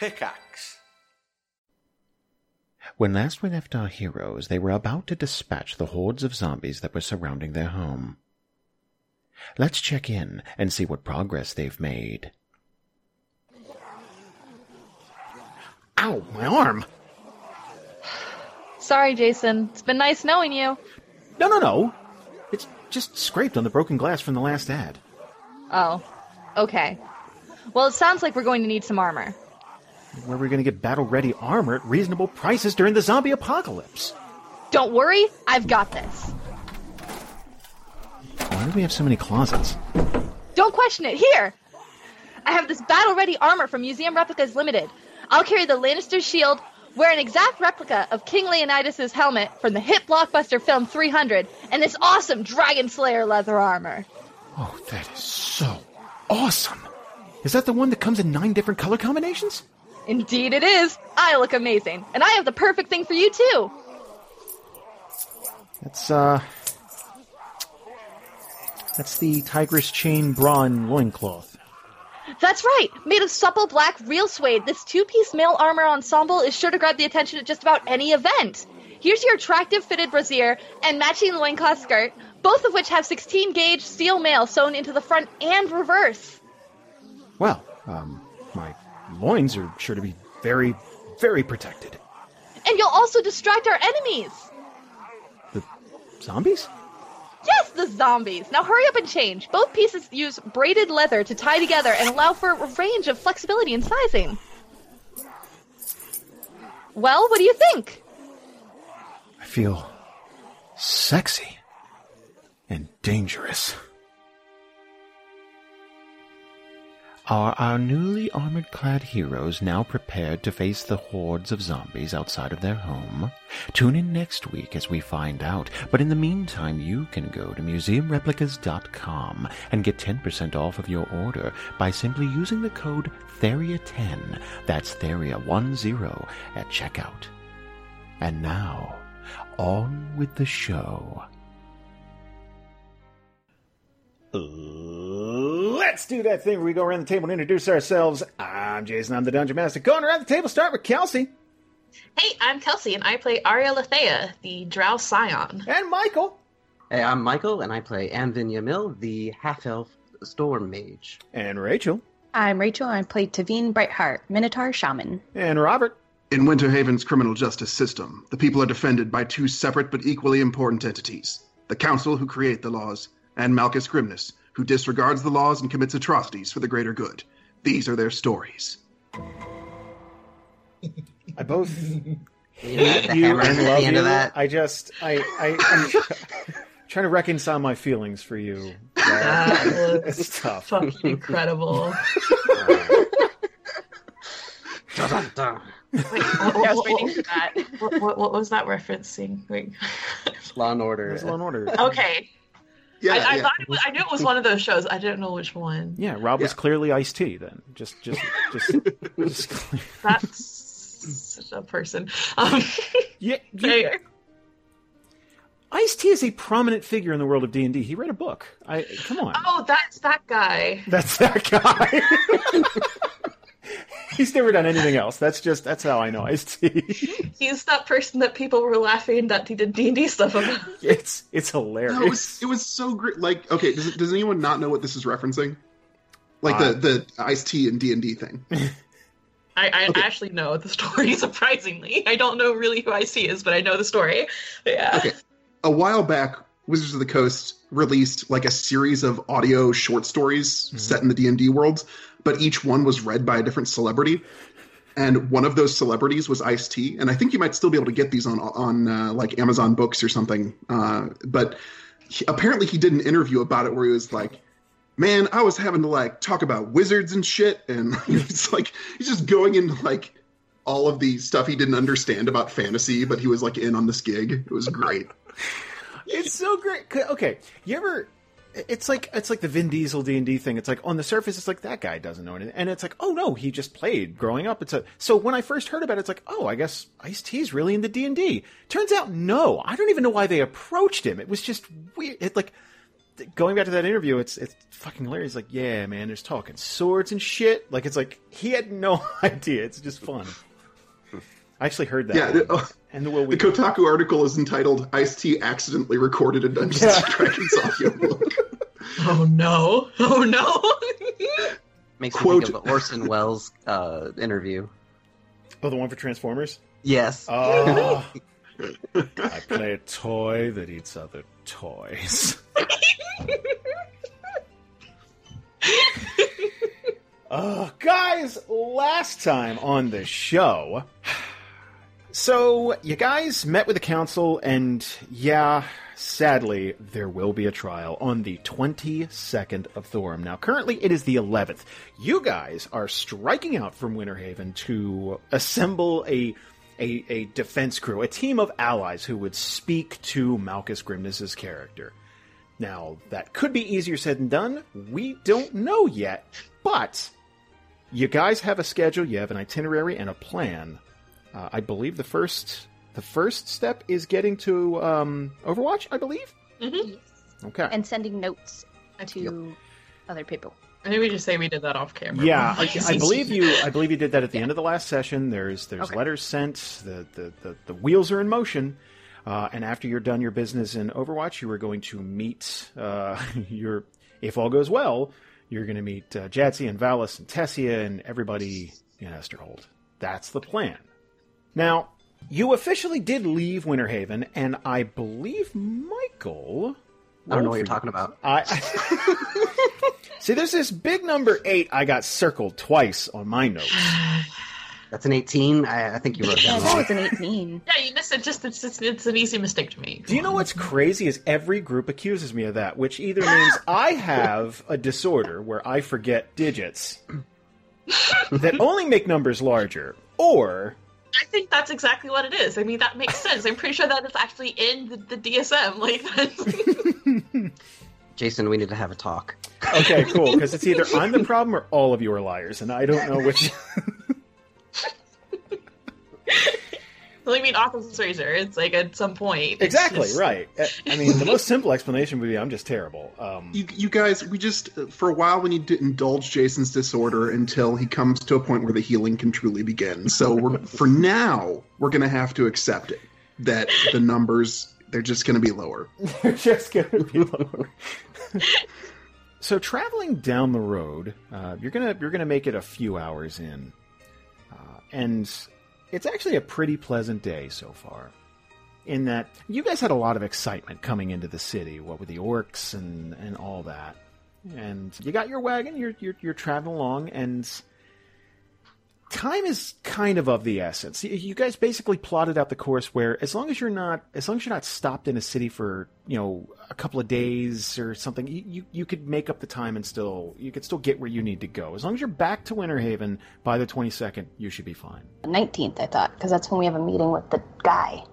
Pickaxe. When last we left our heroes, they were about to dispatch the hordes of zombies that were surrounding their home. Let's check in and see what progress they've made. Ow, my arm! Sorry, Jason. It's been nice knowing you. No, no, no! It's just scraped on the broken glass from the last ad. Oh, okay. Well, it sounds like we're going to need some armor. Where are we're going to get battle ready armor at reasonable prices during the zombie apocalypse. Don't worry, I've got this. Why do we have so many closets? Don't question it. Here! I have this battle ready armor from Museum Replicas Limited. I'll carry the Lannister shield, wear an exact replica of King Leonidas' helmet from the hit blockbuster film 300, and this awesome Dragon Slayer leather armor. Oh, that is so awesome! Is that the one that comes in nine different color combinations? Indeed, it is. I look amazing, and I have the perfect thing for you, too. That's, uh. That's the Tigress Chain Brawn loincloth. That's right. Made of supple black real suede, this two-piece male armor ensemble is sure to grab the attention at just about any event. Here's your attractive fitted brassiere and matching loincloth skirt, both of which have 16 gauge steel mail sewn into the front and reverse. Well, um, loins are sure to be very, very protected. And you'll also distract our enemies. The zombies? Yes, the zombies. Now hurry up and change. Both pieces use braided leather to tie together and allow for a range of flexibility and sizing. Well, what do you think? I feel sexy and dangerous. Are our newly armored clad heroes now prepared to face the hordes of zombies outside of their home? Tune in next week as we find out. But in the meantime, you can go to museumreplicas.com and get 10% off of your order by simply using the code THERIA10. That's THERIA10 at checkout. And now, on with the show. Let's do that thing where we go around the table and introduce ourselves. I'm Jason, I'm the Dungeon Master. Going around the table, start with Kelsey. Hey, I'm Kelsey, and I play Aria Lethea, the Drow Scion. And Michael. Hey, I'm Michael, and I play Amvin Yamil, the half-elf storm mage. And Rachael. I'm Rachael, and I play Teveen Brightheart, Minotaur Shaman. And Robert. In Winterhaven's criminal justice system, the people are defended by two separate but equally important entities the Council, who create the laws, and Malchus Grimnus, who disregards the laws and commits atrocities for the greater good. These are their stories. I both You hate the you hammer and at love the end you. of that. I just, I, I, I'm trying to reconcile my feelings for you. That it's tough. fucking incredible. Dun, dun. Wait, what, I was waiting for that. what, what, what was that referencing? Wait. Law and Order. There's Law and Order. Okay. Yeah, I, I yeah. thought it was, I knew it was one of those shows. I didn't know which one. Yeah, Rob was clearly iced tea then. Just, just, just, just clear. That's a person. Um, Yeah, you, hey, Ice T is a prominent figure in the world of D and D. He read a book. I come on. oh, that's that guy. That's that guy. He's never done anything else. That's just that's how I know Ice T. He's that person that people were laughing that he did D and D stuff about. it's it's hilarious. No, it was it was so great. Like, okay, does, does anyone not know what this is referencing? Like Uh, the the Ice T and D and D thing. I, I Okay. actually know the story. Surprisingly, I don't know really who Ice T is, but I know the story. But yeah. Okay. A while back, Wizards of the Coast released like a series of audio short stories set in the D and D world, but each one was read by a different celebrity. And one of those celebrities was Ice T, and I think you might still be able to get these on on uh, like Amazon Books or something. Uh, but he, apparently, he did an interview about it where he was like, "Man, I was having to like talk about wizards and shit," and it's like he's just going into like all of the stuff he didn't understand about fantasy, but he was like in on this gig. It was great. It's so great. Okay, you ever? It's like it's like the Vin Diesel D and D thing. It's like on the surface, it's like that guy doesn't know anything, and it's like, oh no, he just played growing up. It's a so when I first heard about it, it's like, oh, I guess Ice T's really into D and D. Turns out, no, I don't even know why they approached him. It was just weird. It like going back to that interview, it's it's fucking hilarious. Like, yeah, man, there's talking swords and shit. Like, it's like he had no idea. It's just fun. I actually heard that. Yeah, one. uh, and the Will the Kotaku article is entitled "Ice T accidentally recorded a Dungeons and Dragons audiobook." Oh no! Oh no! Makes Quote- me think of the Orson Welles uh, interview. oh the one for Transformers. Yes. Oh, I play a toy that eats other toys. Oh, guys, last time on the show. So, you guys met with the council, and yeah, sadly, there will be a trial on the 22nd of Thorum. Now, currently it is the 11th. You guys are striking out from Winterhaven to assemble a. A, a defense crew, a team of allies who would speak to Malchus Grimness's character. Now, that could be easier said than done. We don't know yet, but you guys have a schedule, you have an itinerary and a plan. Uh, I believe the first the first step is getting to um, Overwatch. I believe. Mhm. Okay. And sending notes to other people. I think we just say we did that off camera. yeah, I, I believe you. I believe you did that at the end of the last session. There's there's Okay. letters sent. The, the the the wheels are in motion. Uh, and after you're done your business in Overwatch, you are going to meet uh, your. If all goes well, you're going to meet uh, Jatsy and Valis and Tessia and everybody in Esterhold. That's the plan. Now, you officially did leave Winterhaven, and I believe Michael. I don't know what you're talking about. I see. There's this big number eight. I got circled twice on my notes. That's an 18. I, I think you wrote that that wrong. was an 18. Yeah, you missed it. Just it's, it's, it's an easy mistake to make. Do you know what's crazy? Is every group accuses me of that, which either means I have a disorder where I forget digits that only make numbers larger, or I think that's exactly what it is. I mean, that makes sense. I'm pretty sure that is actually in the, the DSM. Like, that's... Jason, we need to have a talk. okay, cool, because it's either I'm the problem or all of you are liars, and I don't know which. I mean, Occam's razor. It's like at some point. exactly just- right. I mean, the most simple explanation would be I'm just terrible. Um, You, you guys, we just for a while we need to indulge Jason's disorder until he comes to a point where the healing can truly begin. So we're, for now, we're gonna have to accept it that the numbers they're just gonna be lower. They're just going to be lower. so traveling down the road, uh, you're gonna you're gonna make it a few hours in, uh, and it's actually a pretty pleasant day so far. In that you guys had a lot of excitement coming into the city, what with the orcs and and all that, and you got your wagon, you're you're, you're traveling along, and time is kind of of the essence. You- guys basically plotted out the course where, as long as you're not, as long as you're not stopped in a city for you know a couple of days or something, you you, you could make up the time and still you could still get where you need to go. As long as you're back to Winterhaven by the 22nd, you should be fine. The 19th, I thought, because that's when we have a meeting with the guy.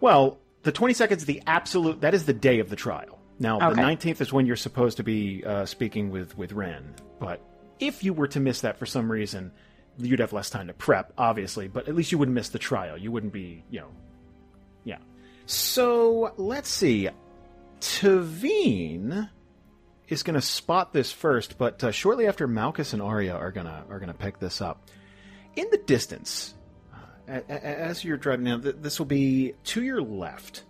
Well, the 22nd is the absolute. That is the day of the trial. Now, the 19th is when you're supposed to be uh, speaking with with Ren. But if you were to miss that for some reason, you'd have less time to prep, obviously. But at least you wouldn't miss the trial. You wouldn't be, you know, yeah. So let's see. Teveen is going to spot this first, but uh, shortly after Malchus and Aria are gonna are gonna pick this up. In the distance, a- as you're driving now, th- this will be to your left.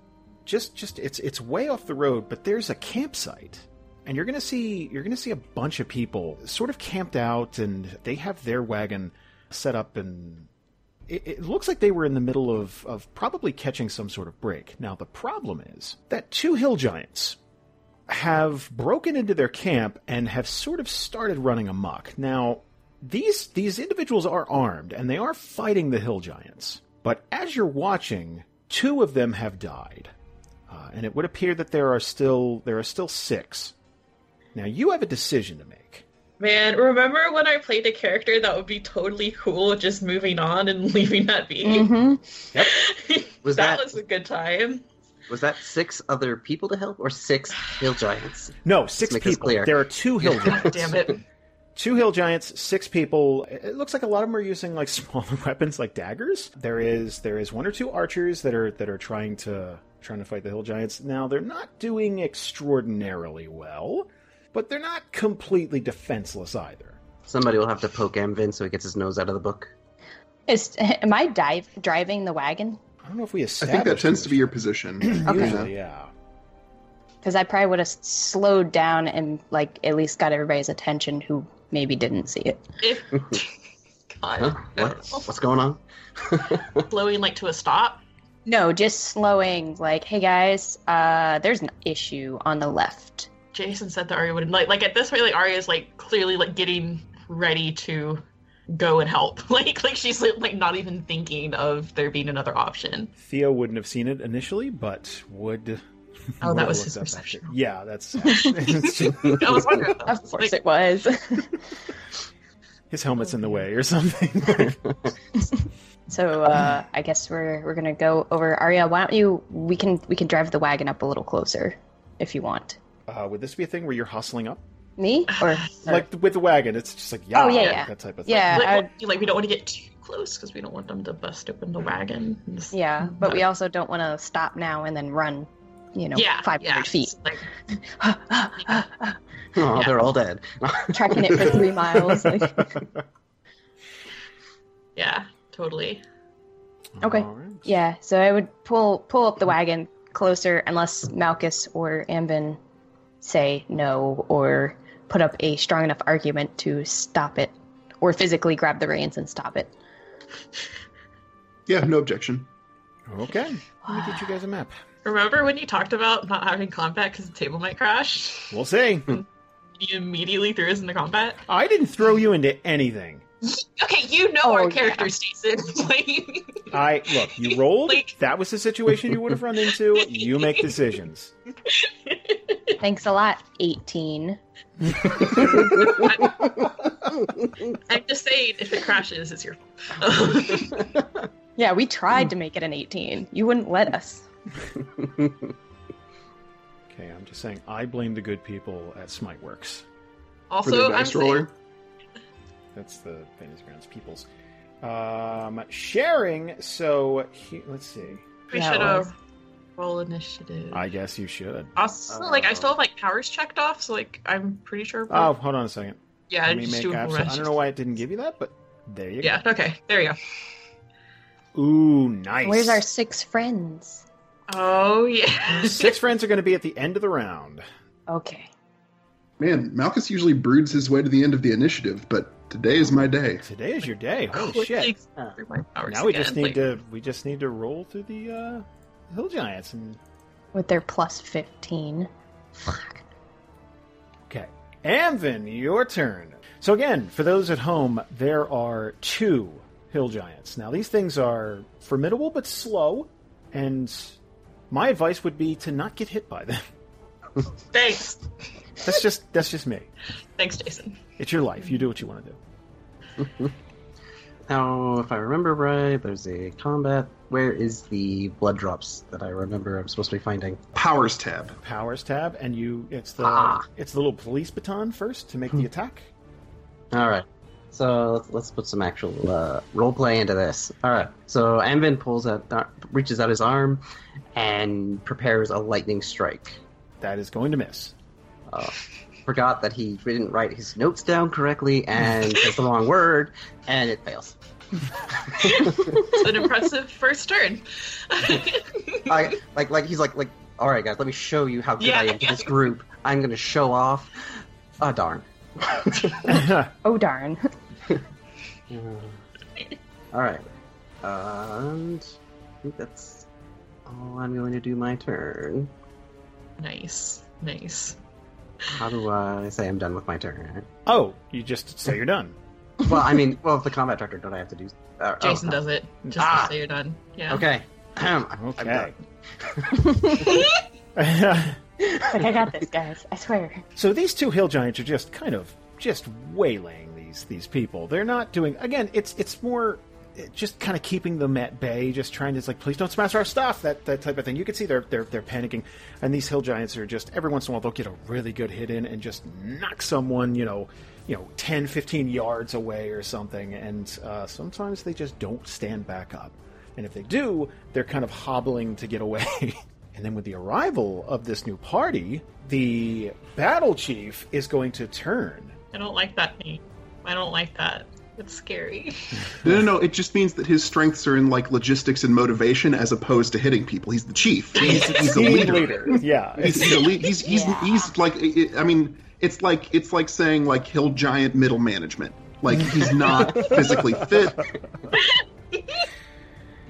Just, just it's it's way off the road, but there's a campsite, and you're gonna see you're gonna see a bunch of people sort of camped out, and they have their wagon set up, and it, it looks like they were in the middle of of probably catching some sort of break. Now the problem is that two hill giants have broken into their camp and have sort of started running amok. Now, these these individuals are armed and they are fighting the hill giants. But as you're watching, two of them have died, uh, and it would appear that there are still there are still six. Now you have a decision to make. Man, remember when I played a character that would be totally cool just moving on and leaving that be? Mm-hmm. Was that, that- was a good time. Was that six other people to help or six hill giants? No, 6 people. clear. There are two hill giants. God damn it. Two hill giants, six people. It looks like a lot of them are using like smaller weapons like daggers. There is there is one or two archers that are that are trying to trying to fight the hill giants. Now they're not doing extraordinarily well, but they're not completely defenseless either. Somebody will have to poke Amvin so he gets his nose out of the book. Is am I dive driving the wagon? I don't know if we I think that tends to be your position. Okay. Usually, yeah. Because I probably would have slowed down and like at least got everybody's attention who maybe didn't see it. If God, Huh? What? What's going on? slowing like to a stop. No, just slowing. Like, hey guys, uh, there's an issue on the left. Jason said that Aria would like like at this point like Aria is like clearly like getting ready to go and help. Like like she's like not even thinking of there being another option. Theo wouldn't have seen it initially, but would. Oh, would that was looked his up after. perception. Yeah, that's it's just- I was wondering. Of course it was. his helmet's in the way or something. so uh, I guess we're we're gonna go over. Aria, why don't you? We can we can drive the wagon up a little closer if you want. Uh, would this be a thing where you're hustling up, Me or like with the wagon? It's just like yeah, Oh, yeah, yeah. that type of thing. Yeah, like, well, like we don't want to get too close because we don't want them to bust open the wagon. yeah, but we also don't want to stop now and then run. You know, yeah, 500 yeah. feet, Like, Oh, Yeah. they're all dead. Tracking it for three miles. Like, yeah, totally. Okay. All right. yeah, so I would pull pull up the wagon closer unless Malchus or Amvin say no or put up a strong enough argument to stop it or physically grab the reins and stop it. Yeah, no objection. Okay. Let me get you guys a map. Remember when you talked about not having combat because the table might crash? We'll see. You immediately threw us into combat. I didn't throw you into anything. Okay, you know Oh, our yeah. characters, Jason. like, I look. You rolled. Like- that was the situation you would have run into. You make decisions. Thanks a lot, 18. I'm just saying, if it crashes, it's your fault. Yeah, we tried to make it an 18. You wouldn't let us. Okay, I'm just saying. I blame the good people at Smiteworks. For the also, I'm dice saying, roller. That's the Fantasy Grounds peoples. Um, sharing. So he, let's see. we Yeah, should was. have roll initiative. I guess you should. Also, like, I still have like powers checked off, so like, I'm pretty sure. we're- Oh, hold on a second. yeah, Let me just make do abs- I don't know why it didn't give you that, but there you go. Yeah. Okay. There you go. go. Ooh, nice. Where's our six friends? Oh yeah. six friends are going to be at the end of the round? Okay. Man, Malchus usually broods his way to the end of the initiative, but today is my day. Today is your day. Holy Quickly shit! through my Now we again, just need like- to we just need to roll through the uh, hill giants and With their plus 15. Fuck. Okay. Amvin, your turn. So again, for those at home, there are two hill giants. Now these things are formidable but slow, and my advice would be to not get hit by them. Thanks. That's just that's just me. Thanks, Jason. It's your life. You do what you want to do. Now, if I remember right, there's a combat. Where is the blood drops that I remember I'm supposed to be finding? Powers tab. Powers tab, and you it's the Ah. it's the little police baton first to make the attack. All right. So let's, let's put some actual uh, role play into this. All right. So Amvin pulls out, uh, reaches out his arm, and prepares a lightning strike. That is going to miss. Uh, forgot that he didn't write his notes down correctly and says the wrong word, and it fails. It's an impressive first turn. I like like he's like like all right guys, let me show you how good Yeah, I am to yeah. this group. I'm gonna show off. Ah darn. Oh, darn. all right, and I think that's all I'm going to do my turn. Nice, nice. How do I say I'm done with my turn? oh, you just say you're done. well, I mean, well, the combat director, don't I have to do? Uh, oh, Jason does it. Just Ah. to say you're done. Yeah. Okay. I'm Okay. done. like, I got this, guys. I swear. So these two hill giants are just kind of just waylaying these these people. They're not doing again. It's it's more just kind of keeping them at bay, just trying to like, please don't smash our stuff, that that type of thing. You can see they're they're they're panicking, and these hill giants are just every once in a while they'll get a really good hit in and just knock someone, you know, you know, 10, 15 yards away or something, and uh, sometimes they just don't stand back up, and if they do, they're kind of hobbling to get away. And then with the arrival of this new party, the battle chief is going to turn. I don't like that name. I don't like that. It's scary. No, no, no. It just means that his strengths are in like logistics and motivation, as opposed to hitting people. He's the chief. He's, he's the Team leader. Yeah. He's, he's, a lead, he's, he's, Yeah. he's like. It, I mean, it's like it's like saying like hill giant middle management. Like he's not physically fit. I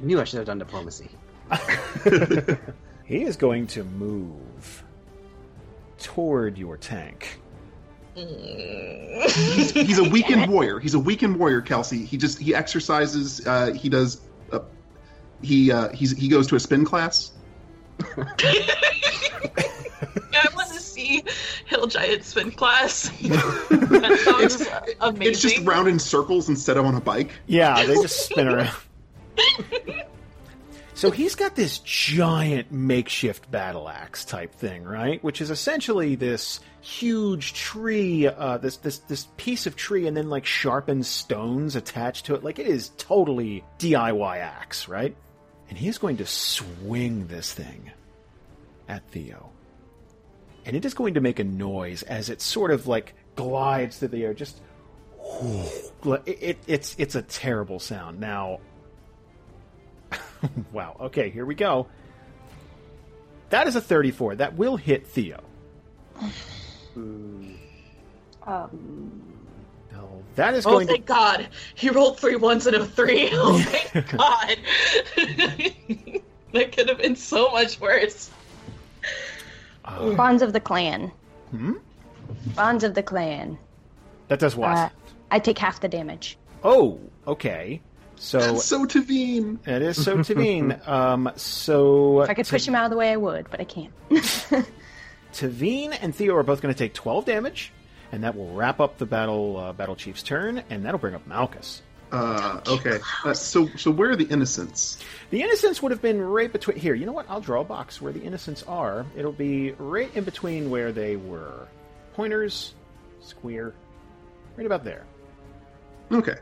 knew I should have done diplomacy. He is going to move toward your tank. He's, he's a weakened warrior. He's a weakened warrior, Kelsey. He just he exercises. Uh, he does. Uh, he uh, he's he goes to a spin class. I want to see Hill Giant spin class. that sounds It's, amazing. it's just round in circles instead of on a bike. Yeah, they just spin around. So he's got this giant makeshift battle axe type thing, right? Which is essentially this huge tree, uh, this this this piece of tree, and then like sharpened stones attached to it. Like it is totally DIY axe, right? And he is going to swing this thing at Theo, and it is going to make a noise as it sort of like glides through the air, just it, it, it's it's a terrible sound. Now, wow. Okay, here we go. That is a 34. That will hit Theo. Um, No, that is Oh, going to. thank God. He rolled three ones and a three. Oh, thank God. that could have been so much worse. Bonds of the Clan. Hmm? Bonds of the Clan. That does what? Uh, I take half the damage. oh, okay. So That's so Teveen. it is so Teveen. Um, so If I could push him out of the way, I would, but I can't. Teveen and Theo are both going to take 12 damage, and that will wrap up the battle uh, battle chief's turn, and that'll bring up Malchus. Uh, okay. Uh, so so where are the innocents? The innocents would have been right between here. You know what? I'll draw a box where the innocents are. It'll be right in between where they were. Pointers, square, right about there. Okay.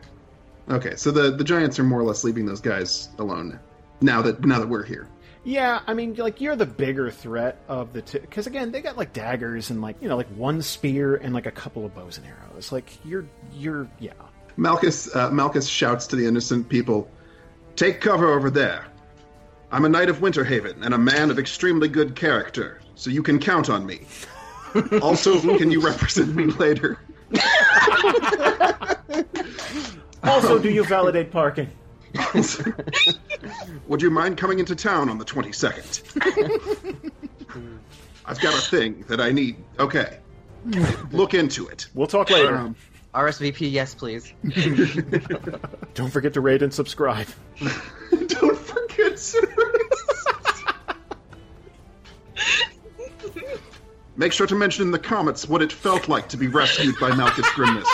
Okay. So the the giants are more or less leaving those guys alone now that now that we're here. Yeah, I mean, like you're the bigger threat of the two, because again, they got like daggers and like you know, like one spear and like a couple of bows and arrows. Like you're, you're, yeah. Malchus uh, Malchus shouts to the innocent people, "Take cover over there. I'm a knight of Winterhaven and a man of extremely good character, so you can count on me. also, can you represent me later?" Also, do you validate parking? Would you mind coming into town on the 22nd? I've got a thing that I need. Okay. Look into it. We'll talk later. Um, RSVP, yes, please. Don't forget to rate and subscribe. don't forget, sir. Make sure to mention in the comments what it felt like to be rescued by Malchus Grimness.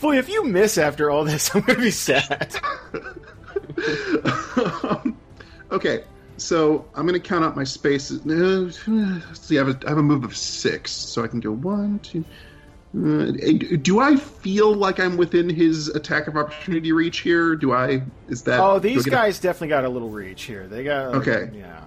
Boy, if you miss after all this, I'm gonna be sad. Um, okay, so I'm going to count out my spaces. Let's see, I have, a, I have a move of six, so I can go one, two. Uh, do I feel like I'm within his attack of opportunity reach here? Do I? Is that? Oh, these get a- guys definitely got a little reach here. They got Okay. Yeah.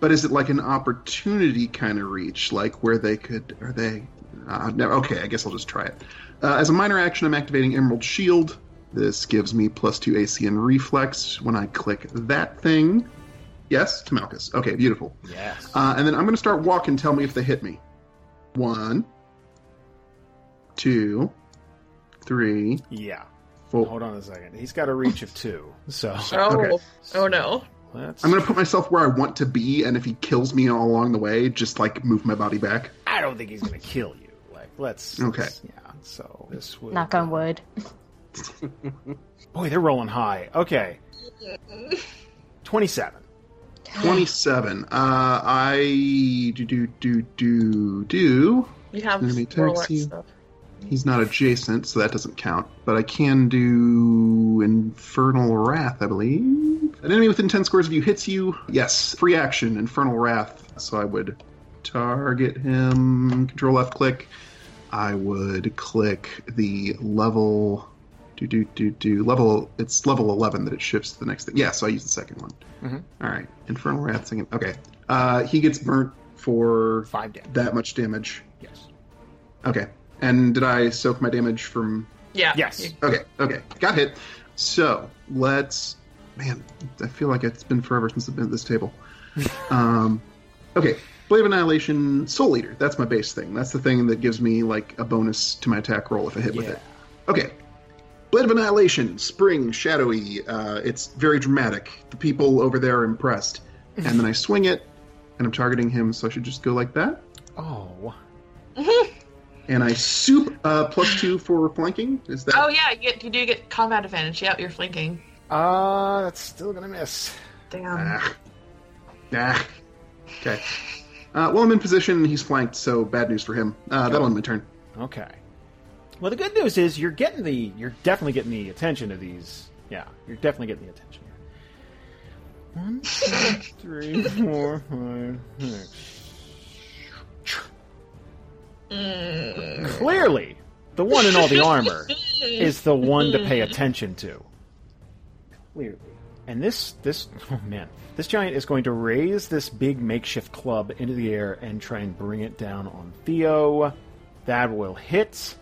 but is it like an opportunity kind of reach, like where they could? Are they? Uh. Okay, I guess I'll just try it. Uh, as a minor action, I'm activating Emerald Shield. This gives me plus two AC and reflex when I click that thing. Yes, to Malchus. Okay, beautiful. Yes. Uh, and then I'm going to start walking. Tell me if they hit me. One, two, three, yeah. four. Hold on a second. He's got a reach of two. So Oh, Okay. oh no. let's. I'm going to put myself where I want to be, and if he kills me all along the way, just like move my body back. I don't think he's gonna kill you. Like, let's. Okay. let's- yeah. So this would. Knock on wood. Boy, they're rolling high. Okay. Twenty-seven. 27. Uh, I do do do do do. You have Enemy attacks you. stuff. He's not adjacent, so that doesn't count. But I can do Infernal Wrath, I believe. An enemy within 10 squares of you hits you. Yes, free action, Infernal Wrath. So I would target him, control left click. I would click the level do do do do level. It's level eleven that it shifts to the next thing. Yeah, so I use the second one. Mhm. All right, infernal wrath. Second. Okay, uh, he gets burnt for Five damage. that much damage. Yes. Okay, and did I soak my damage from? Yeah. Yes. Okay, okay, got hit. So let's. Man, I feel like it's been forever since I've been at this table. um, okay, Blade of Annihilation, Soul Eater. That's my base thing. That's the thing that gives me like a bonus to my attack roll if I hit with it. Okay. Blade of Annihilation, spring, shadowy. Uh, it's very dramatic. The people over there are impressed. And then I swing it, and I'm targeting him, so I should just go like that. Oh. And I soup uh, plus two for flanking. Is that? Oh yeah, you, get, you do get combat advantage. Yeah, you're flanking. Uh, that's still gonna miss. Damn. Ah. Ah. Okay. Uh, well, I'm in position. He's flanked, so bad news for him. Uh, that'll end my turn. Okay. Well, the good news is you're getting the you're definitely getting the attention of these. Yeah, you're definitely getting the attention here. One, two, three, four, five, six. Clearly, the one in all the armor is the one to pay attention to. Clearly. And this this oh man, this giant is going to raise this big makeshift club into the air and try and bring it down on Theo. That will hit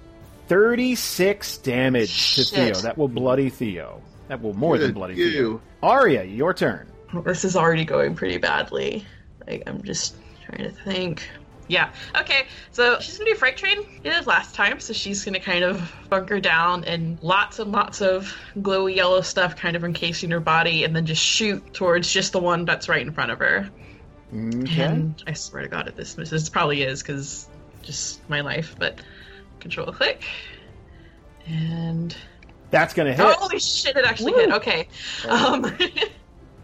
36 damage to Theo. That will bloody Theo. That will more than bloody you. Theo. Aria, your turn. This is already going pretty badly. Like I'm just trying to think. Yeah. Okay. So she's gonna do freight train. It did last time, so she's gonna kind of bunker down and lots and lots of glowy yellow stuff kind of encasing her body, and then just shoot towards just the one that's right in front of her. Okay. And I swear to God, if this misses, this probably is because just my life. But control click, and That's going to hit. oh, holy shit, it actually hit. Okay. Um,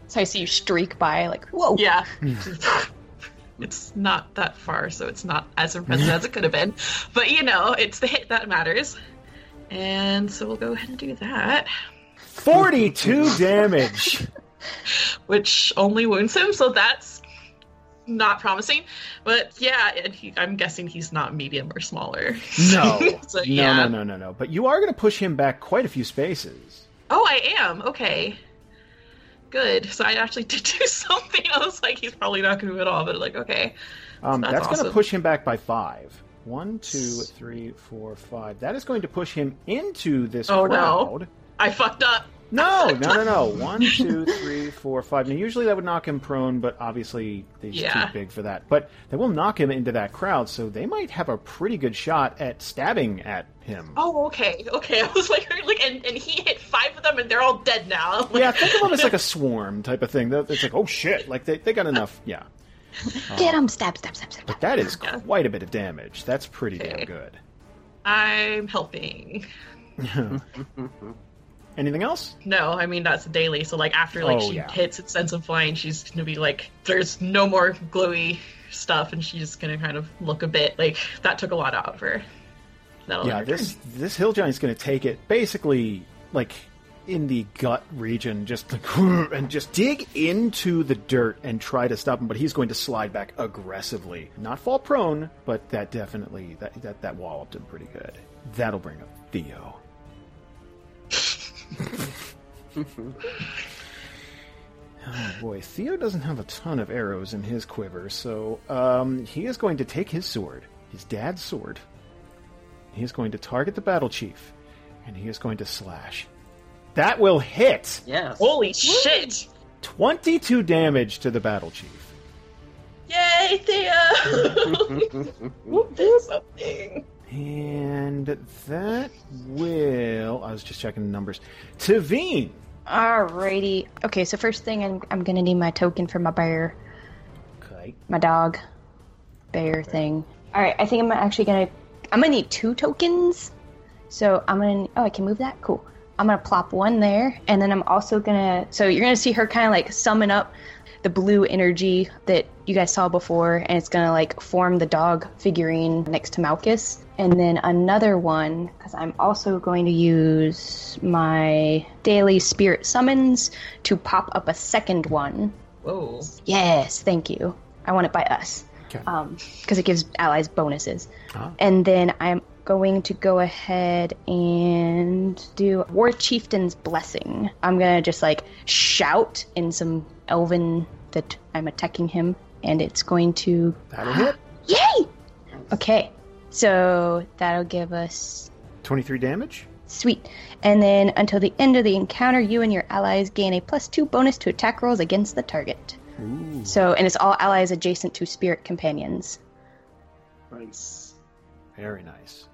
So I see you streak by, like, whoa. Yeah. it's not that far, so it's not as impressive as it could have been. But you know, it's the hit that matters. And so we'll go ahead and do that, 42 damage. which only wounds him, so that's not promising. But yeah, and he, I'm guessing he's not medium or smaller. No. so No, yeah. no, no, no, no. But you are going to push him back quite a few spaces. Oh, I am. Okay. Good. So I actually did do something. I was like, he's probably not going to move at all, but like, okay. Um, That's that's going to push him back by five. One, two, three, four, five. That is going to push him into this Oh, no. I fucked up. No, no, no, no. One, two, three, four, five. Now, usually that would knock him prone, but obviously he's Yeah. too big for that. But they will knock him into that crowd, so they might have a pretty good shot at stabbing at him. Oh, okay, okay. I was like, like, and, and he hit five of them, and they're all dead now. Yeah, think of them as like a swarm type of thing. It's like, oh shit, like they, they got enough. Yeah. Get him! Stab, stab, stab, stab. But that is Yeah. quite a bit of damage. That's pretty damn good. I'm helping. Anything else? No, I mean that's daily. So like after like Oh, she yeah. hits its sense of flying, she's gonna be like, there's no more glowy stuff, and she's gonna kind of look a bit like that took a lot out of her. That'll yeah, this turn. this hill giant's going to take it basically like in the gut region, just like, and just dig into the dirt and try to stop him. But he's going to slide back aggressively, not fall prone, but that definitely that that that walloped him pretty good. That'll bring up Theo. Oh boy, Theo doesn't have a ton of arrows in his quiver, so um, he is going to take his sword, his dad's sword. He is going to target the battle chief, and he is going to slash. That will hit! Yes. Holy shit! 22 damage to the battle chief. Yay, Theo! Whoop, did something. And that will. I was just checking the numbers. Teveen! Alrighty. Okay, so first thing, I'm, I'm gonna need my token for my bear, Okay. my dog, bear thing. Alright, I think I'm actually gonna. I'm gonna need two tokens. So I'm gonna. Oh, I can move that? Cool. I'm gonna plop one there, and then I'm also gonna. So you're gonna see her kind of like summon up the blue energy that you guys saw before, and it's gonna like form the dog figurine next to Malchus. And then another one, because I'm also going to use my daily spirit summons to pop up a second one. Whoa. Yes, thank you. I want it by us. Okay. Um, because it gives allies bonuses. Ah. And then I'm going to go ahead and do War Chieftain's Blessing. I'm gonna just like shout in some Elven that I'm attacking him, and it's going to That'll hit. Yay! Okay, so that'll give us 23 damage. sweet. And then until the end of the encounter, you and your allies gain a plus two bonus to attack rolls against the target. Ooh. So, and it's all allies adjacent to spirit companions. Nice. Very nice.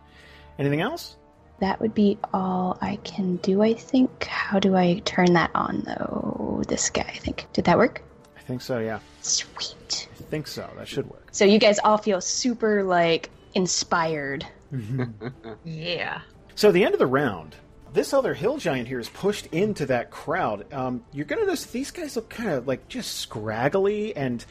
Anything else? That would be all I can do, I think. How do I turn that on, though? This guy, I think. Did that work? I think so, yeah. Sweet. I think so. That should work. So you guys all feel super, like, inspired. Yeah. So at the end of the round, this other hill giant here is pushed into that crowd. Um, you're going to notice these guys look kind of like just scraggly and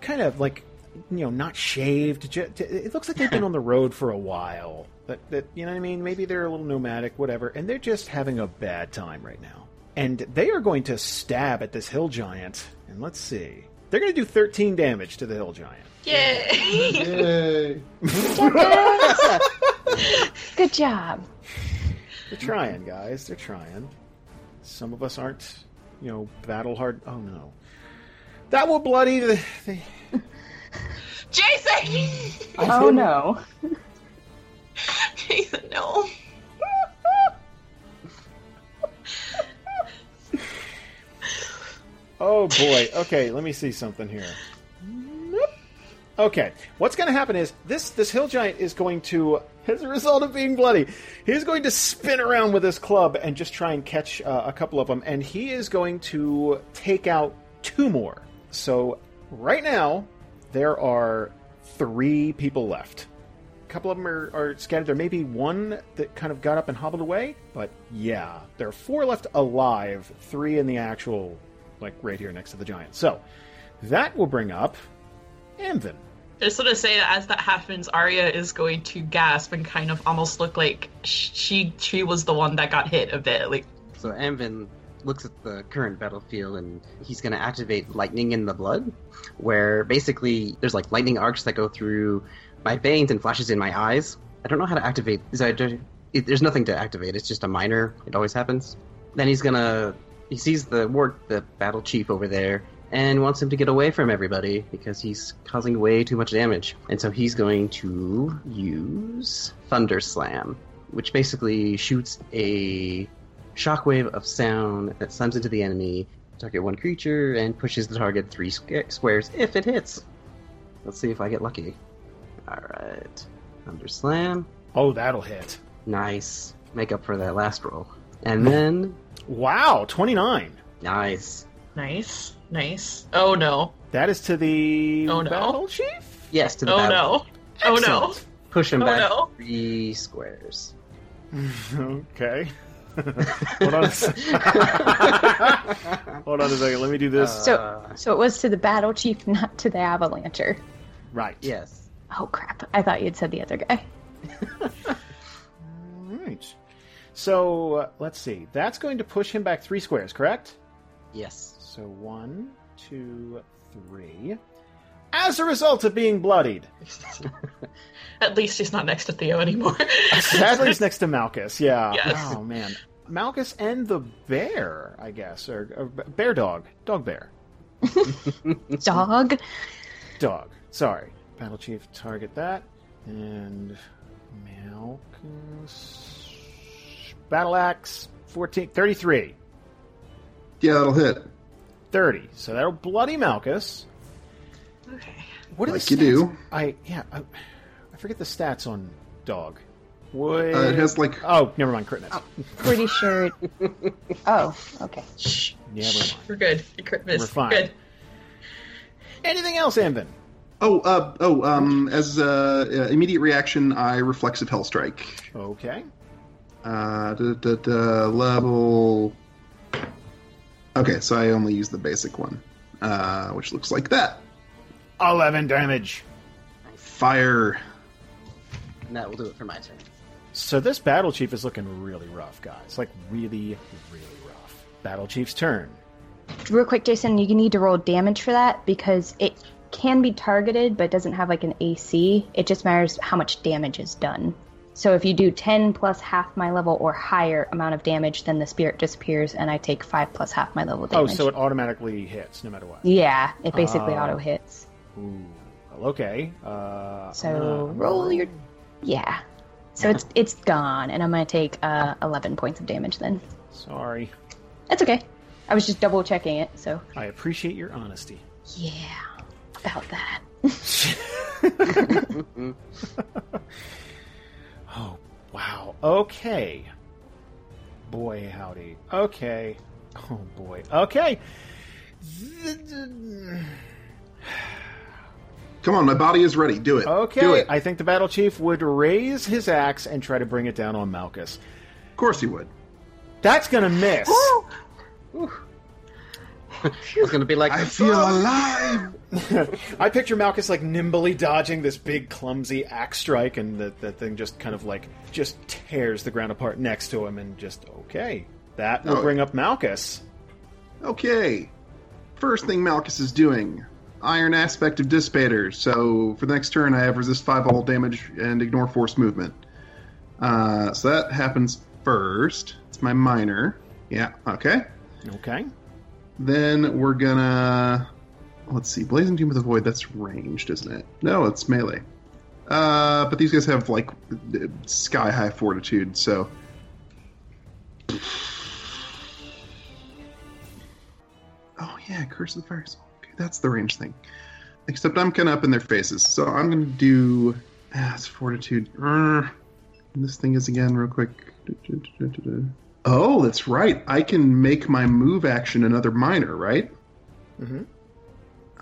kind of like you know not shaved. It looks like they've been on the road for a while. That that you know what I mean. Maybe they're a little nomadic, whatever, and they're just having a bad time right now. And they are going to stab at this hill giant. And let's see, they're going to do 13 damage to the hill giant. Yay! Yay! Good job. They're trying, guys. They're trying. Some of us aren't, you know, battle hard. Oh no, that will bloody the. the Jason! Oh no. Jason, no. Oh boy. Okay, let me see something here. Okay, what's going to happen is this this hill giant is going to, as a result of being bloody, he's going to spin around with his club and just try and catch uh, a couple of them, and he is going to take out two more. So right now there are three people left. A couple of them are, are scattered. There may be one that kind of got up and hobbled away, but yeah, there are four left alive. Three in the actual, like right here next to the giant. So that will bring up Amvin. Just want to say that as that happens, Aria is going to gasp and kind of almost look like she she was the one that got hit a bit. Like, So Amvin looks at the current battlefield and he's going to activate lightning in the blood, where basically there's like lightning arcs that go through my veins and flashes in my eyes. I don't know how to activate. Is that, there's nothing to activate. It's just a minor. It always happens. Then he's gonna. He sees the war, the battle chief over there, and wants him to get away from everybody because he's causing way too much damage. And so he's going to use Thunder Slam, which basically shoots a shockwave of sound that slams into the enemy, target one creature, and pushes the target three squ- squares if it hits. Let's see if I get lucky. Alright. Thunder Slam. Oh, that'll hit. Nice. Make up for that last roll. And then. Wow, 29. Nice. nice, nice. Oh no. That is to the Oh, no. battle chief? Yes, to the Oh battle. no. Oh no. Excellent. Push him Oh, back no. three squares. okay. Hold on a second. Hold on a second. Let me do this. So, so it was to the battle chief, not to the avalancher. right. yes. Oh crap! I thought you'd said the other guy. Right. So uh, let's see. That's going to push him back three squares, correct? Yes. So one, two, three. As a result of being bloodied, At least he's not next to Theo anymore. sadly, it's next to Malchus. Yeah. Yes. Oh man, Malchus and the bear, I guess, or, or bear dog, dog bear, Dog. dog. Sorry, battle chief. Target that and Malchus. Battle axe 14, 33. Yeah, that'll hit. 30. So that'll bloody Malchus. okay. What are Like the you do. I yeah, I, I forget the stats on dog. What? Uh, it has like oh, never mind. Crit miss. Pretty sure. It... Oh, okay. Shh. Yeah, we're. We're good. You crit miss. We're fine. Good. Anything else, Amvin? oh uh oh um as uh, uh, immediate reaction, I reflexive hell strike. Okay. Uh, da, da, da, level. Okay, so I only use the basic one, uh, which looks like that. Eleven damage. Fire. And that will do it for my turn. So this battle chief is looking really rough, guys. Like really, really rough. Battle chief's turn. Real quick, Jason, you need to roll damage for that because it can be targeted, but doesn't have like an AC. It just matters how much damage is done. So if you do 10 plus half my level or higher amount of damage, then the spirit disappears and I take 5 plus half my level damage. Oh, so it automatically hits no matter what. yeah, it basically Ah. auto hits. Ooh. Well, okay. Uh, So roll your yeah. So it's it's gone and I'm going to take uh 11 points of damage then. Sorry. That's okay. I was just double checking it, so I appreciate your honesty. yeah. About that. Oh, wow. Okay. Boy, howdy. Okay. Oh, boy. Okay. Come on, my body is ready. Do it. Okay. Do it. I think the battle chief would raise his axe and try to bring it down on Malchus. Of course he would. That's gonna miss. I was gonna be like, I feel alive. I picture Malchus like nimbly dodging this big clumsy axe strike, and that the thing just kind of like just tears the ground apart next to him, and just okay. That will Oh. bring up Malchus. Okay. First thing Malchus is doing Iron aspect of Dissipator. So for the next turn, I have resist 5 all damage and ignore force movement. Uh, so that happens first. It's my minor. Yeah, okay. Okay. Then we're gonna. Let's see. Blazing Doom with the Void, that's ranged, isn't it? No, it's melee. Uh, but these guys have, like, sky high fortitude, so. Oh, yeah, Curse of the Fire Soul. Okay, that's the range thing. Except I'm kind of up in their faces, so I'm gonna do. Ah, it's fortitude. Urgh. This thing is again, real quick. Oh, that's right. I can make my move action another minor, right? Mm-hmm.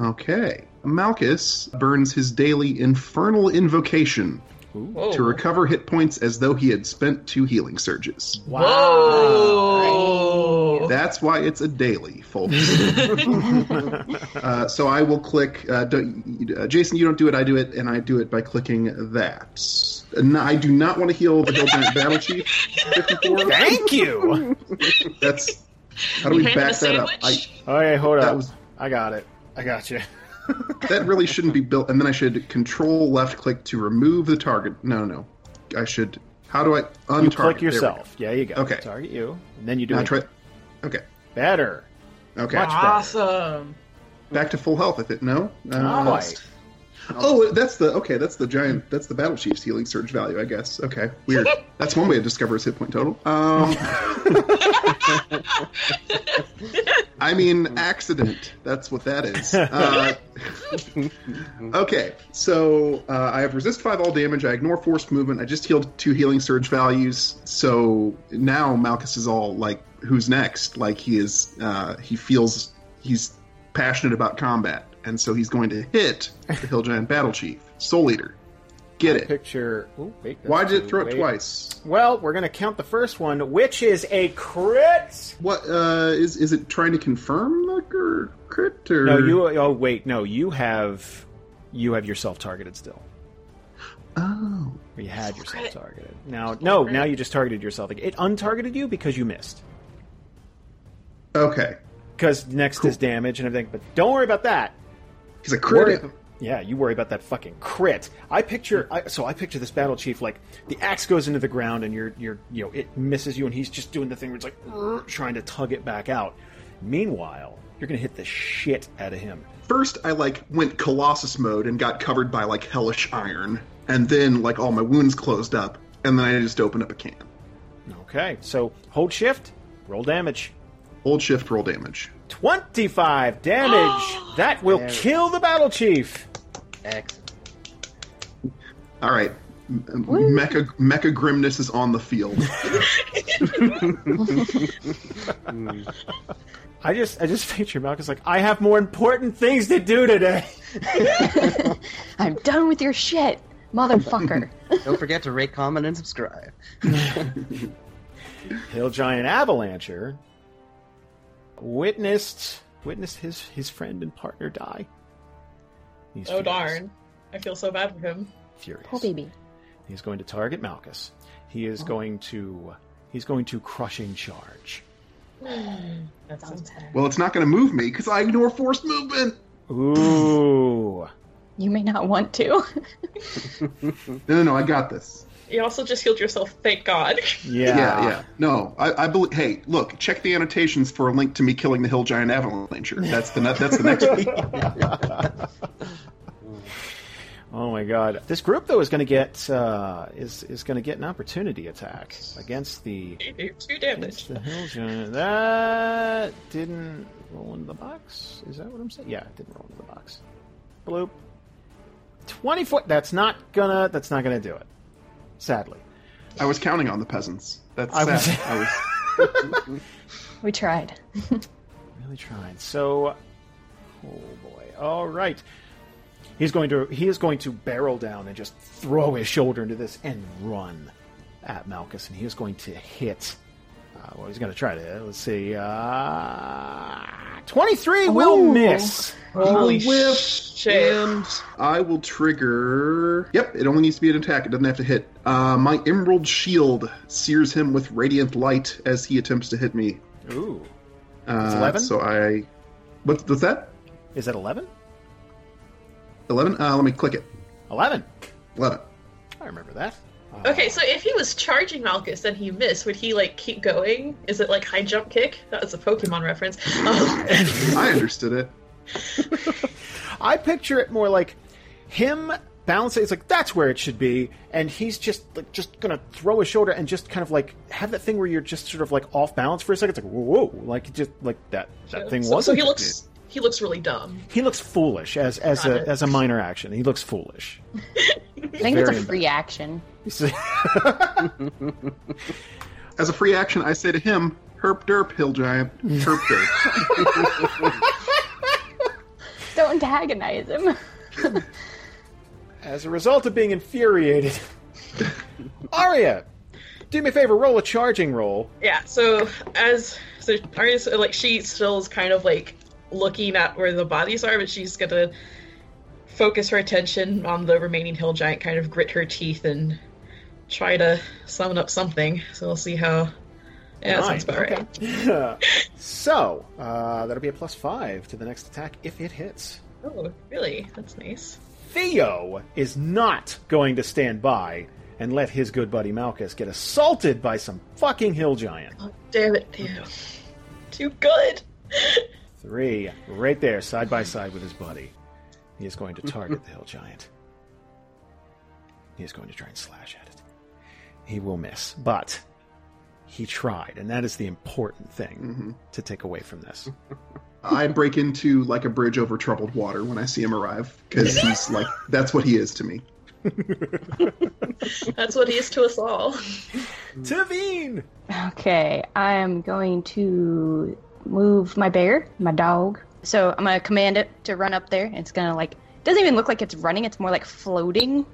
Okay. Malchus burns his daily infernal invocation Whoa. to recover hit points as though he had spent two healing surges. Whoa. That's why it's a daily, folks. uh, so I will click. Uh, don't, uh, Jason, you don't do it. I do it, and I do it by clicking that. And I do not want to heal the Hill Giant Battle Chief. Fifty-four. Thank you. That's how do You we hand him a back that up? I, sandwich? okay, hold That up. was- I got it. I got you. That really shouldn't be built. And then I should control left click to remove the target. No, no, no. I should. How do I untarget? You click There yourself. Yeah, you go. Okay. Target you, and then you do Now it try. Okay. better. Okay. Much better. Awesome. Back to full health. I think. No. Uh, Not quite. Oh, that's the okay. That's the giant. That's the battle chief's healing surge value, I guess. Okay, weird. that's one way to discover his hit point total. Um, I mean, accident. That's what that is. Uh, okay, so uh, I have resist five all damage. I ignore forced movement. I just healed two healing surge values. So now Malchus is all like, "Who's next?" Like he is. Uh, he feels he's passionate about combat, and so he's going to hit the Hill Giant Battle Chief, Soul Eater. Get it? Picture. Ooh, wait. Why did it too- throw it twice? Well, we're gonna count the first one, which is a crit. What uh, is is it trying to confirm the cr- crit or No, you. Oh, wait. No, you have. You have yourself targeted still. Oh, Or you had yourself crit. targeted. Now, no. Now you just targeted yourself. It untargeted you because you missed. okay. Because next Cool. is damage and everything. But don't worry about that. He's a Worry- crit. Yeah, you worry about that fucking crit. I picture, I, so I picture this battle chief like the axe goes into the ground and you're, you're, you know, it misses you and he's just doing the thing where it's like trying to tug it back out. Meanwhile, you're gonna hit the shit out of him. First, I like went Colossus mode and got covered by like hellish iron, and then like all my wounds closed up, and then I just opened up a can. Okay, so hold shift, roll damage. Hold shift, roll damage. 25 damage. that will There kill the battle chief. Excellent. All right. M- Mecha Mecha Grimness is on the field. I just, I just picture Malchus like, I have more important things to do today. I'm done with your shit, motherfucker. Don't forget to rate, comment, and subscribe. Hill Giant Avalancher witnessed witnessed his his friend and partner die. He's Oh furious. darn. I feel so bad for him. Furious. Poor baby. He's going to target Malchus. He is oh. going to he's going to crushing charge. That sounds bad. well, it's not going to move me because I ignore forced movement. Ooh. You may not want to. No, no, no. I got this. You also just healed yourself. Thank God. Yeah. Yeah, yeah. No, I, I believe. Hey, look, check the annotations for a link to me killing the hill giant avalancher. That's the ne- that's the next. Oh my god. This group though is going to get uh, is is going to get an opportunity attack against the Two damage. the hill giant. That didn't roll into the box. Is that what I'm saying? Yeah, it didn't roll into the box. Bloop. Twenty foot. That's not gonna. That's not gonna do it. Sadly. I was counting on the peasants. That's I sad. was- I was. We tried. Really tried. So, oh boy. All right. He's going to he is going to barrel down and just throw his shoulder into this and run at Malchus, and he is going to hit. Uh, well, he's going to try to. Let's see. Uh, Twenty-three will Ooh. miss. Holy whiff, shit. And I will trigger. Yep, it only needs to be an attack. It doesn't have to hit. Uh, my emerald shield sears him with radiant light as he attempts to hit me. Ooh, Uh, 11? So I. What, what's that? is that eleven? 11? Uh, let me click it. Eleven. 11. I remember that. Uh, Okay, so if he was charging Malchus and he missed, would he like keep going? Is it like high jump kick? That was a Pokemon reference. Um, I understood it. I picture it more like him balancing. It's like that's where it should be, and he's just like just gonna throw his shoulder and just kind of like have that thing where you're just sort of like off balance for a second. It's like whoa, whoa, like just like that that thing so, was. so he looks he looks really dumb. He looks foolish as as Got a it. as a minor action. He looks foolish. I think it's a free action. He's- As a free action, I say to him, Herp derp, hill giant. Herp derp. Don't antagonize him. as a result of being infuriated, Aria, do me a favor, roll a charging roll. Yeah. So as so Aria's like she still is kind of like looking at where the bodies are, but she's gonna focus her attention on the remaining hill giant, kind of grit her teeth and try to summon up something. So we'll see how. Yeah, that sounds about right. so uh, that'll be a plus five to the next attack if it hits. Oh, really? That's nice. Theo is not going to stand by and let his good buddy Malchus get assaulted by some fucking hill giant. Oh, damn it, damn. Too good. Three, right there, side by side with his buddy. He is going to target the hill giant. He is going to try and slash it. He will miss, but he tried, and that is the important thing mm-hmm. to take away from this. I break into like a bridge over troubled water when I see him arrive because he's like that's what he is to me. That's what he is to us all. Teveen! Okay, I am going to move my bear, my dog. So I'm gonna command it to run up there. It's gonna like doesn't even look like it's running. It's more like floating,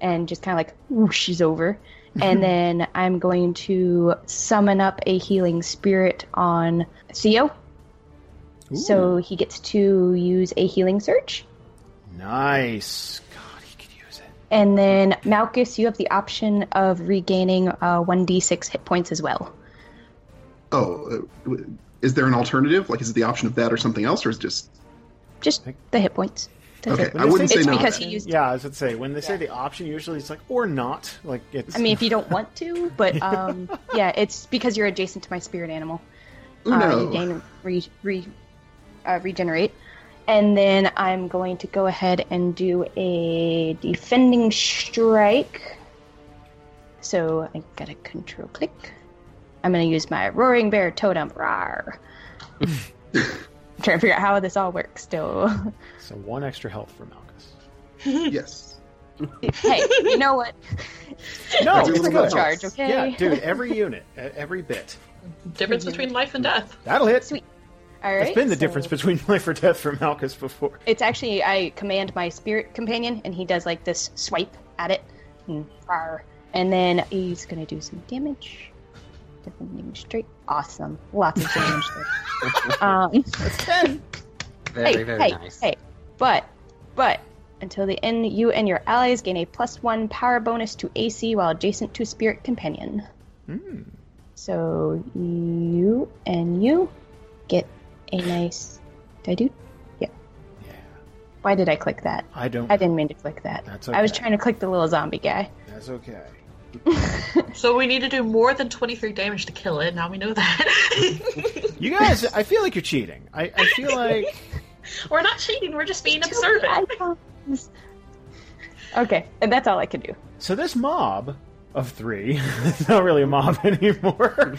and just kind of like whooshes over. And then I'm going to summon up a healing spirit on Theo. So he gets to use a healing surge. Nice. God, he could use it. And then Malchus, you have the option of regaining uh, 1d6 hit points as well. Oh, uh, is there an alternative? Like, is it the option of that or something else, or is it just Just the hit points. That's okay? I wouldn't say It's no. because he used. Yeah, I was going to say, when they say the option, usually it's like, or not. Like, it's. I mean, if you don't want to, but um, yeah, it's because you're adjacent to my spirit animal. Oh, Uh, no. you gain re, re, uh, regenerate. And then I'm going to go ahead and do a defending strike. So I got a control click. I'm going to use my roaring bear totem. Rawr. I'm trying to figure out how this all works still. So one extra health for Malchus. yes. hey, you know what? No, it's little good. charge, okay? Yeah, dude, every unit, every bit. Difference between life and death. That'll hit. Sweet. All right. It's been the so- difference between life or death for Malchus before. It's actually I command my spirit companion, and he does like this swipe at it, and, and then he's gonna do some damage. Defending straight, awesome, lots of damage. there. um, Very, hey, very hey, nice. hey, but, but until the end, you and your allies gain a plus one power bonus to AC while adjacent to spirit companion. Hmm. So you and you get a nice. Did I do? Yeah. Yeah, Why did I click that? I don't. I didn't mean to click that. That's okay. I was trying to click the little zombie guy. That's okay. So we need to do more than 23 damage to kill it. Now we know that. You guys, I feel like you're cheating. I, I feel like we're not cheating. We're just being observant. Okay, and that's all I can do. so. This mob of three, it's not really a mob anymore.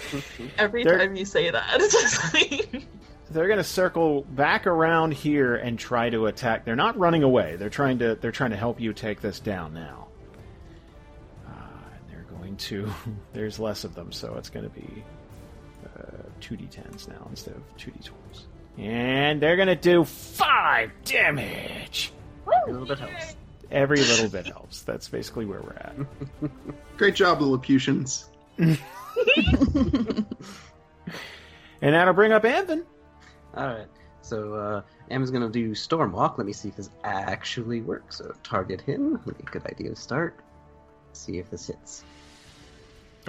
Every They're- time you say that, it's just like. They're going to circle back around here and try to attack. They're not running away. They're trying to. They're trying to help you take this down now. Uh, they're going to. There's less of them, so it's going to be uh, two d10s now instead of two d12s. And they're going to do five damage. A little bit helps. Every little bit helps. That's basically where we're at. Great job, Lilliputians. And that'll bring up Amvin. Alright. So, uh, Am's gonna do Stormwalk. Let me see if this actually works. So, target him. Would be a good idea to start. See if this hits.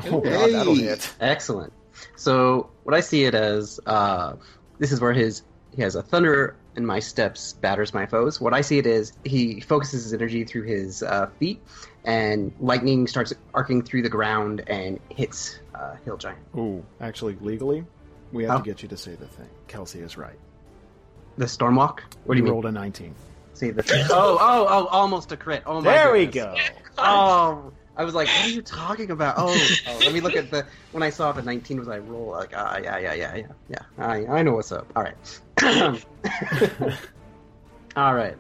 Oh god, that'll hit. Excellent. So, what I see it as, uh, this is where his he has a thunder in my steps batters my foes. What I see it is he focuses his energy through his uh, feet, and lightning starts arcing through the ground and hits uh, Hill Giant. Ooh, actually, legally, we have Oh. to get you to say the thing. Kelsey is right. The Stormwalk. What do you mean? rolled a 19. See the oh oh oh almost a crit. Oh my There we go. Oh, I was like, what are you talking about? Oh, oh, let me look at the when I saw the 19 was I roll like ah yeah yeah yeah yeah yeah I I know what's up. All right. All right.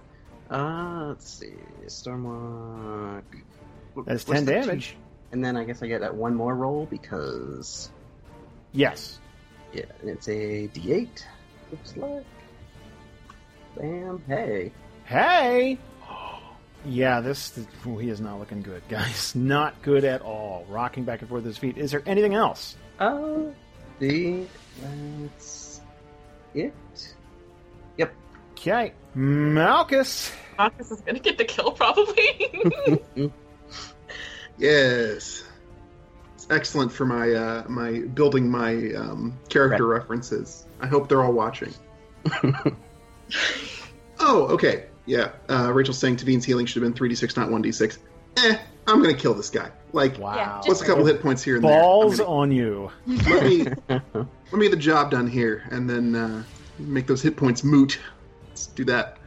Uh, let's see. Stormwalk. That's 10 damage. two- And then I guess I get that one more roll because Yes. yeah, and it's a D8. Looks like. Bam! Hey. Hey! Yeah, this. ooh, he is not looking good, guys. Not good at all. Rocking back and forth with his feet. Is there anything else? Uh, think that's it. Yep. Okay. Malchus! Marcus is gonna get the kill, probably. Yes. It's excellent for my uh, my building my um, character references. I hope they're all watching. oh, okay. Yeah. Uh, Rachael's saying Teveen's healing should have been 3d6, not 1d6. Eh, I'm going to kill this guy. Like, Wow. Yeah, what's a couple hit points here and there? Balls on you. let me let me get the job done here, and then uh, make those hit points moot. Let's do that.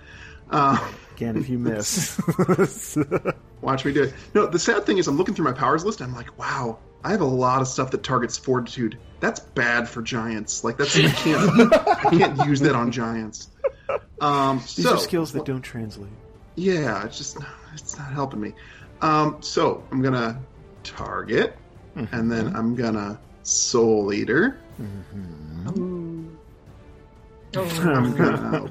Uh, Again, if you miss. watch me do it. No, the sad thing is, I'm looking through my powers list. I'm like, wow, I have a lot of stuff that targets fortitude. That's bad for giants. Like that's I can't I can't use that on giants. Um, These so are skills that don't translate. yeah, it's just it's not helping me. Um, so I'm gonna target, and then I'm gonna soul eater. I'm gonna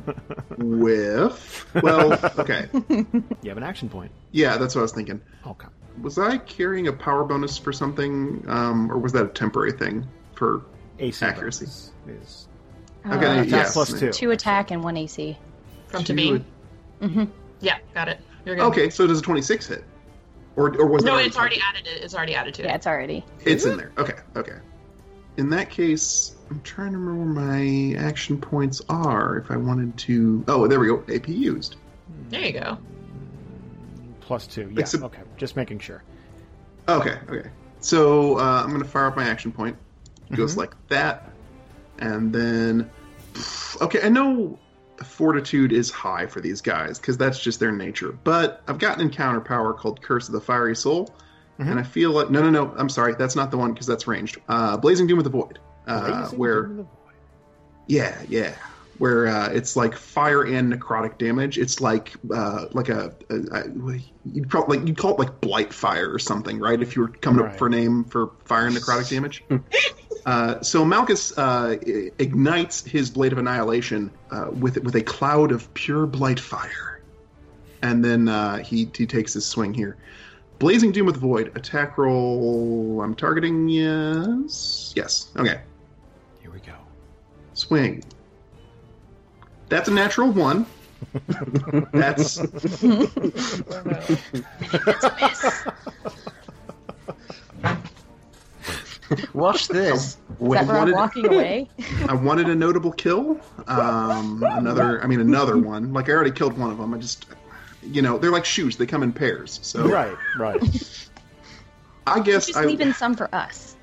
whiff. Well, okay, You have an action point. yeah, that's what I was thinking. Okay. Was I carrying a power bonus for something, um, or was that a temporary thing for AC Accuracy. is Okay, Uh, attack yes. plus two. Two attack and one AC. From Two- Teveen. hmm Yeah, got it. You're good. Okay, so does a 26 hit? Or, or was No, that it's already added. It's already added to it. Yeah, it's already. It's in there. Okay, okay. In that case, I'm trying to remember where my action points are. If I wanted to, oh, there we go. AP used. There you go. Plus two. Yeah. Except- okay. Just making sure. Okay, okay. So uh, I'm going to fire up my action point. It goes Mhm. like that, and then okay. I know fortitude is high for these guys because that's just their nature. But I've got an encounter power called Curse of the Fiery Soul, Mhm. and I feel like no, no, no. I'm sorry, that's not the one because that's ranged. Uh, Blazing Doom with the Void, uh, where the Void. yeah, yeah. Where uh, it's like fire and necrotic damage. It's like uh, like a, a, a you'd probably like you'd call it like blight fire or something, right? If you were coming Right. up for a name for fire and necrotic damage. uh, so Malchus uh, ignites his blade of annihilation uh, with with a cloud of pure blight fire, and then uh, he he takes his swing here. Blazing Doom with Void attack roll. I'm targeting yes, yes. Okay, Here we go. swing. That's a natural one. That's Watch this. Is I that wanted, walking away? I wanted a notable kill. Um, another, I mean, another one. Like I already killed one of them. I just, you know, they're like shoes. They come in pairs. So Right. Right. I guess Just I, leaving some for us.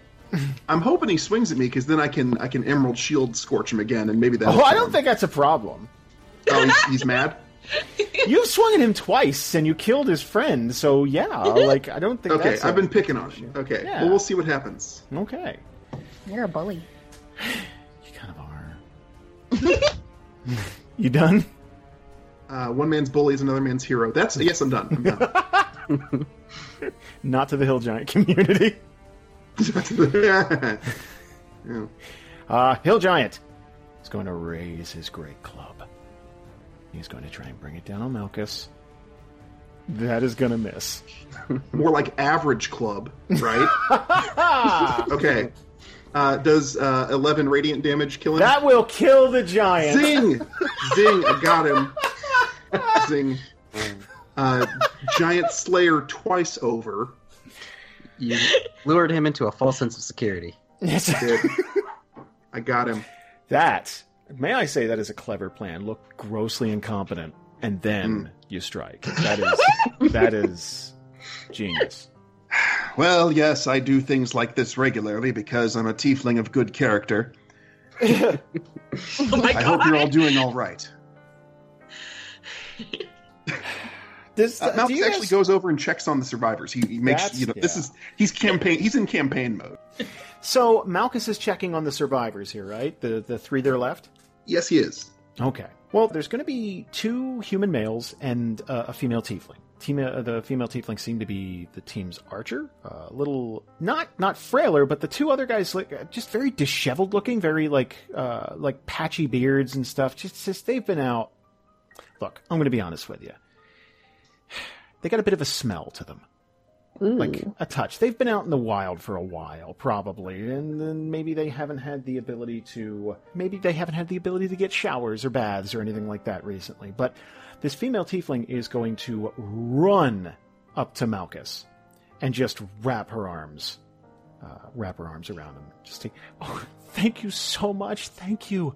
I'm hoping he swings at me because then I can I can Emerald Shield scorch him again, and maybe that. Oh, I don't think that's a problem. Oh, he's, he's mad. You've swung at him twice and you killed his friend, so yeah, like I don't think. Okay, that's I've a- been picking on you. Okay, Yeah. well we'll see what happens. Okay, You're a bully. you kind of are. you done? Uh, one man's bully is another man's hero. That's yes, I'm done. I'm done. Not to the Hill Giant community. yeah. Uh, Hill Giant is going to raise his great club. He's going to try and bring it down on Malchus. That is going to miss. More like average club, right? okay. Uh, does uh, 11 radiant damage kill him? That will kill the giant. Zing! Zing! I got him. Zing. Uh, giant Slayer twice over. You lured him into a false sense of security. Yes. I Did. I got him. That, may I say, that is a clever plan. Look grossly incompetent, and then you strike. That is that is genius. Well, yes, I do things like this regularly because I'm a tiefling of good character. Oh my I god! hope you're all doing all right. This, Uh, do Malchus actually guys- goes over and checks on the survivors. He, he makes That's- you know this is he's campaign he's in campaign mode. So Malchus is checking on the survivors here, right? The the three that are left. Yes, he is. Okay. Well, there's going to be two human males and uh, a female tiefling. Team, uh, the female tiefling seem to be the team's archer. A little, not not frailer, but the two other guys like uh, just very disheveled looking, very like uh, like patchy beards and stuff. Just, just they've been out. Look, I'm going to be honest with you. They got a bit of a smell to them like a touch. They've been out in the wild for a while, probably, and then maybe they haven't had the ability to. Maybe they haven't had the ability to get showers or baths or anything like that recently. But this female tiefling is going to run up to Malchus and just wrap her arms, uh, wrap her arms around him. Just say, "Oh, thank you so much, thank you.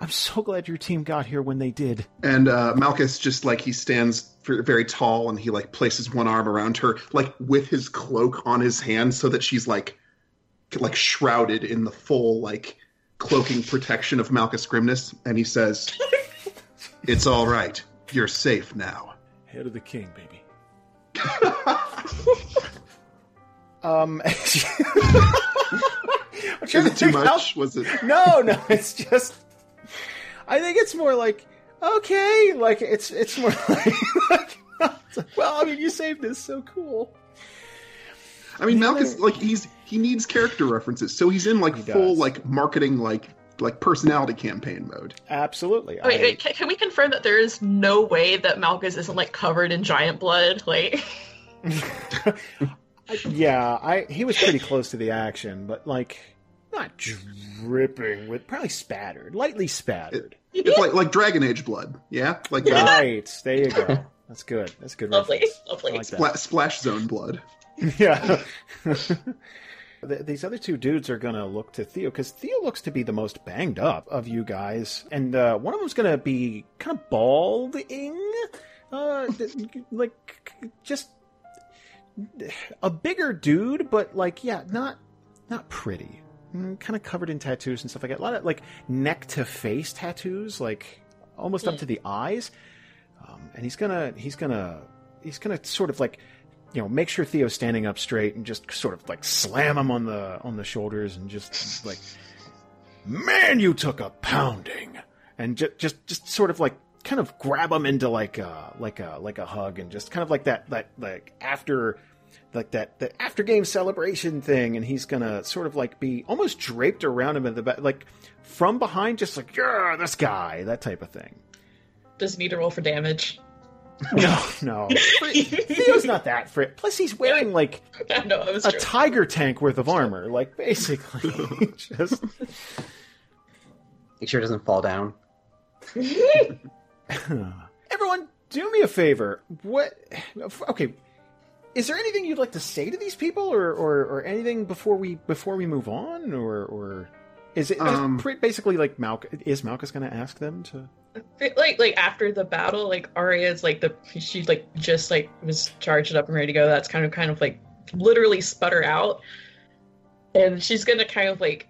I'm so glad your team got here when they did." And uh, Malchus just like he stands very tall and he like places one arm around her, like with his cloak on his hand, so that she's like like shrouded in the full like cloaking protection of Malchus Grimness, and he says, "It's all right. You're safe now." Head of the king, baby. um, I'm trying Is to it too think how- much? Was it? No, no, it's just. I think it's more like okay, like it's it's more like, like well, I mean, you saved us, so cool. I mean, Malchus like he's he needs character references, so he's in like He full does. like marketing like like personality campaign mode. Absolutely. Wait, I- wait, can, can we confirm that there is no way that Malchus isn't like covered in giant blood? Like, yeah, I he was pretty close to the action, but like not dripping with probably spattered, lightly spattered. It's like like Dragon Age blood, yeah, like that. right. There you go. That's good. That's good. lovely, reference. Lovely. like that. Spla- splash zone blood. Yeah. These other two dudes are going to look to Theo because Theo looks to be the most banged up of you guys, and uh, one of them's going to be kind of balding, uh, like just a bigger dude, but like yeah, not not pretty, kind of covered in tattoos and stuff like that. A lot of like neck to face tattoos, like almost up to the eyes, um, and he's gonna he's gonna he's gonna sort of like you know make sure Theo's standing up straight and just sort of like slam him on the on the shoulders and just like man you took a pounding. And just just just sort of like kind of grab him into like a like a like a hug and just kind of like that that like after like that the after game celebration thing and he's gonna sort of like be almost draped around him in the back like from behind just like yeah this guy that type of thing Does he need to roll for damage? no no Theo's not that fit plus he's wearing like no, I was a true. tiger tank worth of armor like basically just Make sure it doesn't fall down. everyone do me a favor what okay is there anything you'd like to say to these people or or, or anything before we before we move on or or is it Um, pre- basically like Malchus is Malchus going to ask them to like like after the battle, like Aria's like the she like just like was charged up and ready to go. That's kind of kind of like literally sputter out, and she's gonna kind of like,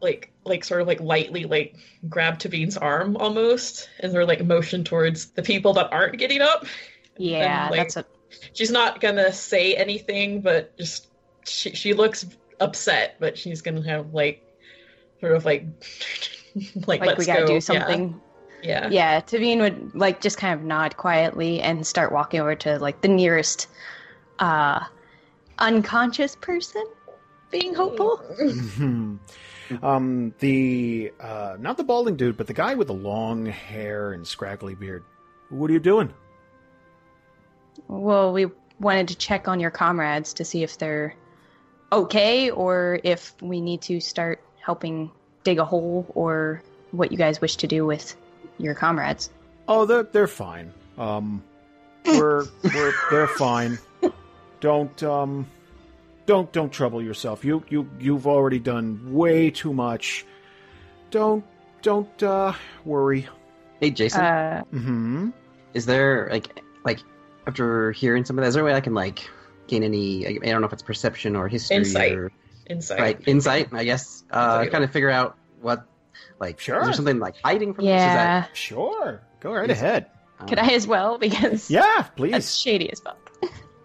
like, like sort of like lightly like grab Teveen's arm almost, and sort of like motion towards the people that aren't getting up. Yeah, like- that's a She's not gonna say anything, but just she she looks upset, but she's gonna have like sort of like like, like let's we gotta go. do something. Yeah. Yeah, Teveen would like just kind of nod quietly and start walking over to like the nearest uh unconscious person, being hopeful. Mhm. um, the uh, not the balding dude, but the guy with the long hair and scraggly beard. What are you doing? Well, we wanted to check on your comrades to see if they're okay or if we need to start helping dig a hole or what you guys wish to do with your comrades. Oh, they're they're fine. Um, we're we're they're fine. Don't um, don't don't trouble yourself. You you you've already done way too much. Don't don't uh worry. Hey, Jason, Uh, Hmm. is there like like after hearing some of that, is there a way I can like gain any? I don't know if it's perception or history Insight. or Insight. right insight. I guess uh, Insight. kind of figure out what like Sure. is there something like hiding from yeah. Sure. Go right Yes. ahead. this? Is Could I as well? Because Yeah, please. that's please. shady as fuck.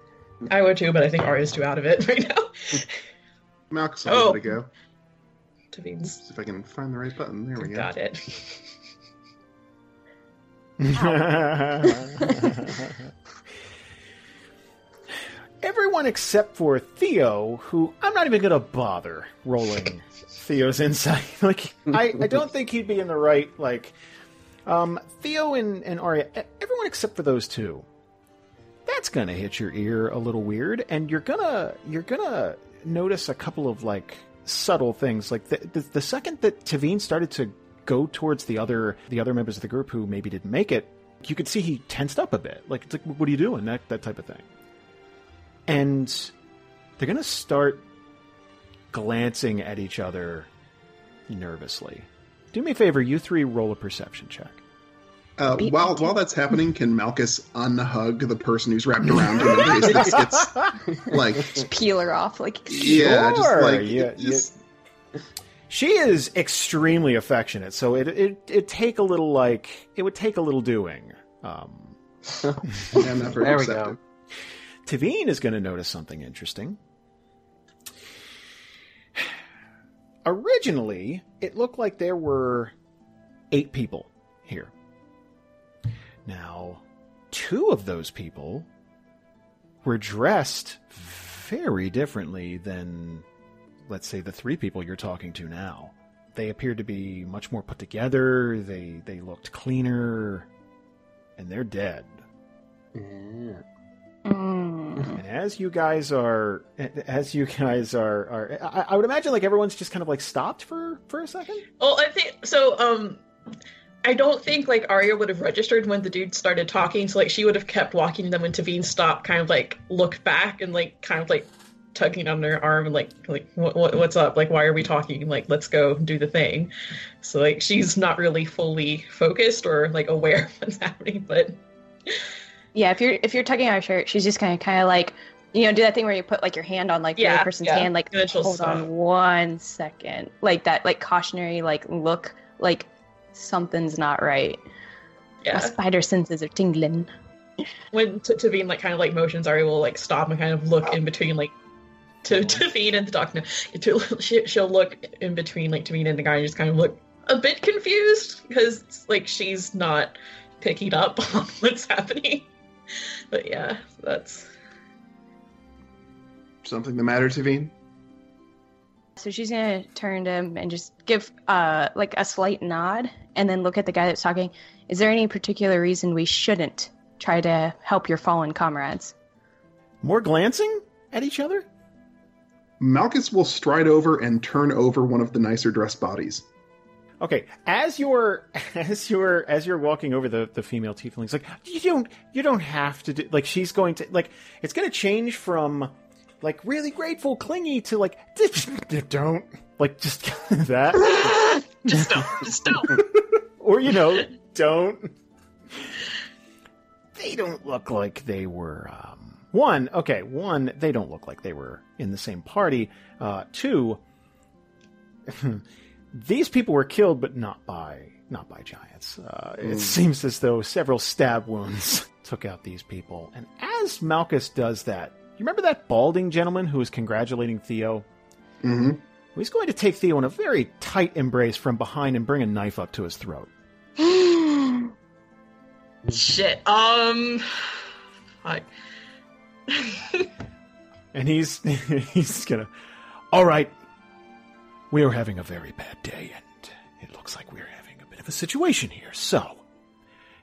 I would too, but I think Aria's too out of it right now. Malchus, I'll Oh. give it a go. Teveen's See if I can find the right button. There we go. got it. Everyone except for Theo, who I'm not even going to bother rolling Theo's insight. Like, I, I don't think he'd be in the right. Like, um, Theo and, and Aria, everyone except for those two. That's gonna hit your ear a little weird, and you're gonna you're gonna notice a couple of like subtle things. Like the the, the second that Teveen started to go towards the other the other members of the group who maybe didn't make it, you could see he tensed up a bit. Like it's like, what are you doing? That that type of thing. And they're gonna start glancing at each other nervously. Do me a favor, you three roll a perception check. Uh, while while that's happening, can Malchus unhug the person who's wrapped around him in case this gets like Peel her off like yeah, just Sure, like yeah, just- She is extremely affectionate, so it it it take a little like it would take a little doing. Um, yeah, I'm not very There we go. Teveen is going to notice something interesting. Originally, it looked like there were eight people here. Now, two of those people were dressed very differently than, let's say, the three people you're talking to now. They appeared to be much more put together. They they looked cleaner, and they're dead. Yeah. Mm. And as you guys are, as you guys are, are I, I would imagine like everyone's just kind of like stopped for for a second. Well, I think so. Um, I don't think like Aria would have registered when the dude started talking. So like she would have kept walking. Then when Teveen stopped, kind of like looked back and like kind of like tugging on her arm and like like what, what what's up? Like why are we talking? Like let's go do the thing. So like she's not really fully focused or like aware of what's happening, but Yeah, if you're if you're tugging on her shirt, she's just gonna kind of like you know do that thing where you put like your hand on like the other person's yeah. hand, like hold stop. on one second, like that like cautionary like look, like something's not right. My yeah. spider senses are tingling. when T- Teveen like kind of like motions, Ari will like stop and kind of look in between like to Teveen and the doctor. To, she, she'll look in between like Teveen and the guy and just kind of look a bit confused because like she's not picking up on what's happening. But yeah, that's something the matter, Teveen? So she's gonna turn to him and just give uh like a slight nod, and then look at the guy that's talking. Is there any particular reason we shouldn't try to help your fallen comrades? More glancing at each other. Malchus will stride over and turn over one of the nicer dressed bodies. Okay, as you're as you're as you're walking over the the female tieflings, like you don't you don't have to do like she's going to like it's going to change from like really grateful, clingy to like don't like just that just don't, just don't. or you know don't. They don't look like they were um, one, okay, one, they don't look like they were in the same party. Uh, two, these people were killed, but not by not by giants. Uh, it seems as though several stab wounds took out these people. And as Malchus does that, you remember that balding gentleman who was congratulating Theo? Mm-hmm. He's going to take Theo in a very tight embrace from behind and bring a knife up to his throat. Shit. Um. Fuck. And he's he's gonna. All right, we are having a very bad day, and it looks like we're having a bit of a situation here. So,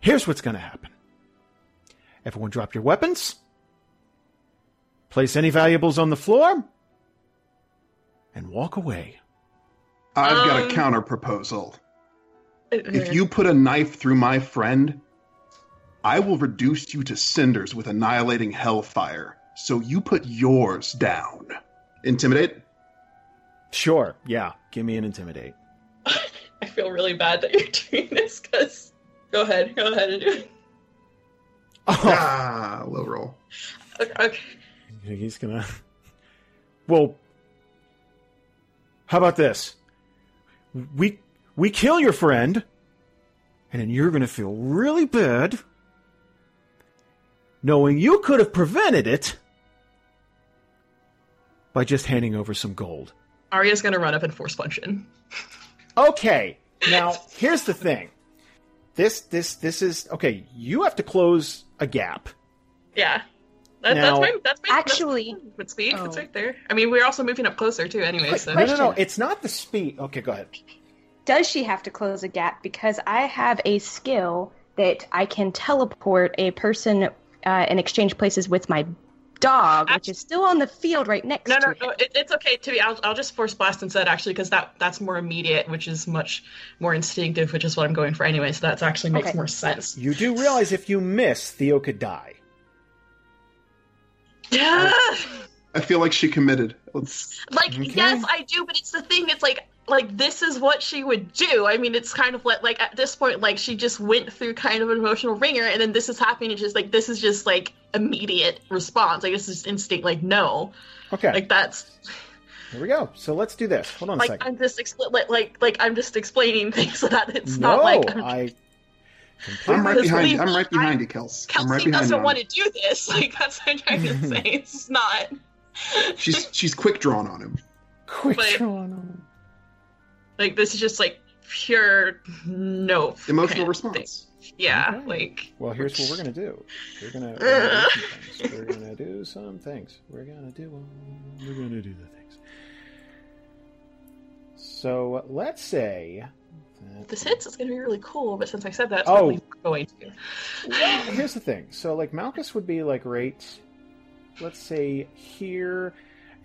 here's what's gonna happen. Everyone, drop your weapons. Place any valuables on the floor, and walk away. I've got a Um, counter proposal. If you put a knife through my friend, I will reduce you to cinders with annihilating hellfire. So you put yours down. Intimidate? Sure, yeah. Give me an intimidate. I feel really bad that you're doing this because. Go ahead. Go ahead and do it. Oh, Ah, low roll. Okay. okay. he's gonna. Well, how about this? We we kill your friend, and then you're gonna feel really bad, knowing you could have prevented it by just handing over some gold. Aria's gonna run up and force punch in. Okay, now here's the thing. This this this is okay. You have to close a gap. Yeah. That, Now- that's my. That's my. Actually- with speed. It's Oh. right there. I mean, we're also moving up closer too. Anyway, so No, no, no. It's not the speed. Okay, go ahead. Does she have to close a gap? Because I have a skill that I can teleport a person uh, and exchange places with my dog, which is still on the field right next No, to no, it. no. It, it's okay. To be, I'll, I'll just force blast instead, actually, because that that's more immediate, which is much more instinctive, which is what I'm going for anyway. So that actually makes Okay. more sense. You do realize if you miss, Theo could die. Yeah. I feel like she committed. Let's. like Okay. yes, I do, but it's the thing. It's like like this is what she would do. I mean, it's kind of like like at this point, like she just went through kind of an emotional ringer, and then this is happening. It's just like this is just like immediate response. Like this is instinct. Like no, Okay, like that's here we go. So let's do this. Hold on a like second. I'm just expl- like like like I'm just explaining things so that it's no, not like I'm, I. I'm right behind you. believe I'm right behind you, Kels. I'm Kelsey right doesn't you. want to do this. Like that's what I'm trying to say. It's not. She's she's quick drawn on him. Quick But- draw on. Like this is just like pure no Emotional kind of response. thing. Yeah, Okay. like Well, here's what we're gonna do. We're gonna, we're gonna do some things. We're gonna do some things. We're gonna do. Um, we're gonna do the things. So let's say. That, this hits is gonna be really cool. But since I said that, it's Oh. probably going to. Well, here's the thing. So, like, Malchus would be like right, let's say here,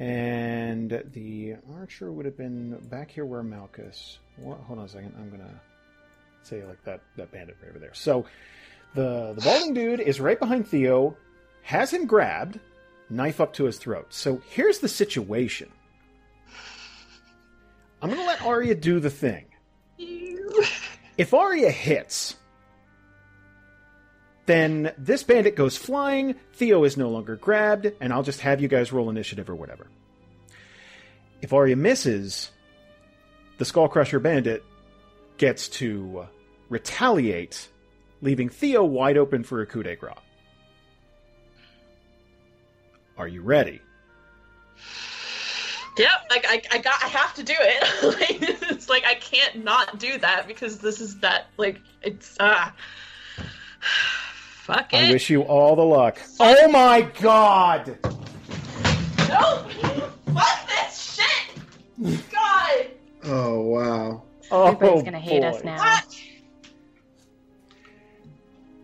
and the archer would have been back here where Malchus. What, hold on a second. I'm gonna say like that that bandit right over there. So, the the balding dude is right behind Theo, has him grabbed, knife up to his throat. So here's the situation. I'm gonna let Aria do the thing. If Arya hits, then this bandit goes flying, Theo is no longer grabbed, and I'll just have you guys roll initiative or whatever. If Aria misses, the Skullcrusher bandit gets to retaliate, leaving Theo wide open for a coup de grace. Are you ready? Yep, like I, I got, I have to do it. like, it's like I can't not do that because this is that. Like it's ah, fuck it. I wish you all the luck. Oh my god! No, fuck this shit. God, Oh wow. Oh, Everybody's gonna hate us now. what?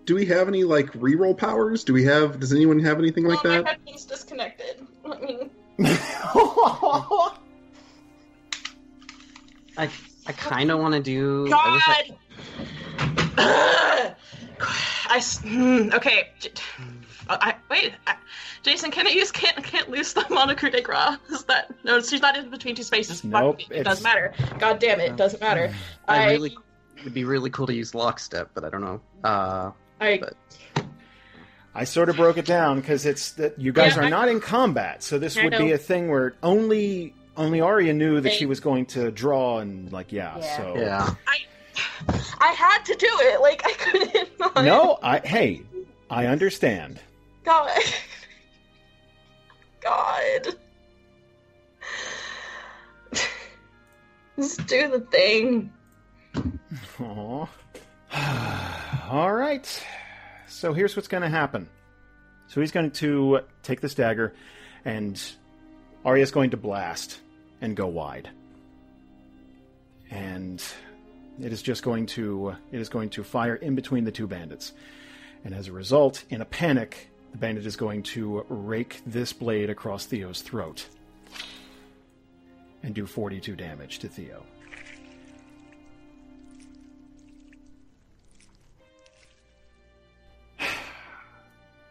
Do we have any like reroll powers? Do we have? Does anyone have anything like oh, my that? headphone's disconnected. I mean, I I kind of want to do. I I- God. I s- hmm, okay. J- I, wait, I, Jason, can I use can't can't lose the Monocle de Gras? Is that no? She's not in between two spaces. Fuck Nope, me, it doesn't matter. God damn it, it doesn't matter. I I really it'd be really cool to use lockstep, but I don't know. Uh, I but- I sort of broke it down because it's that you guys Yeah, are I- not in combat, so this I would be a thing where only only Aria knew that Hey. she was going to draw and like yeah. Yeah. So Yeah. I had to do it. Like I couldn't. Not. no, I hey, I understand. God. God. Just do the thing. Aw. All right. So here's what's going to happen. So he's going to take this dagger, and Aria's going to blast and go wide. And it is just going to uh, it is going to fire in between the two bandits. And as a result, in a panic, the bandit is going to rake this blade across Theo's throat and do 42 damage to Theo.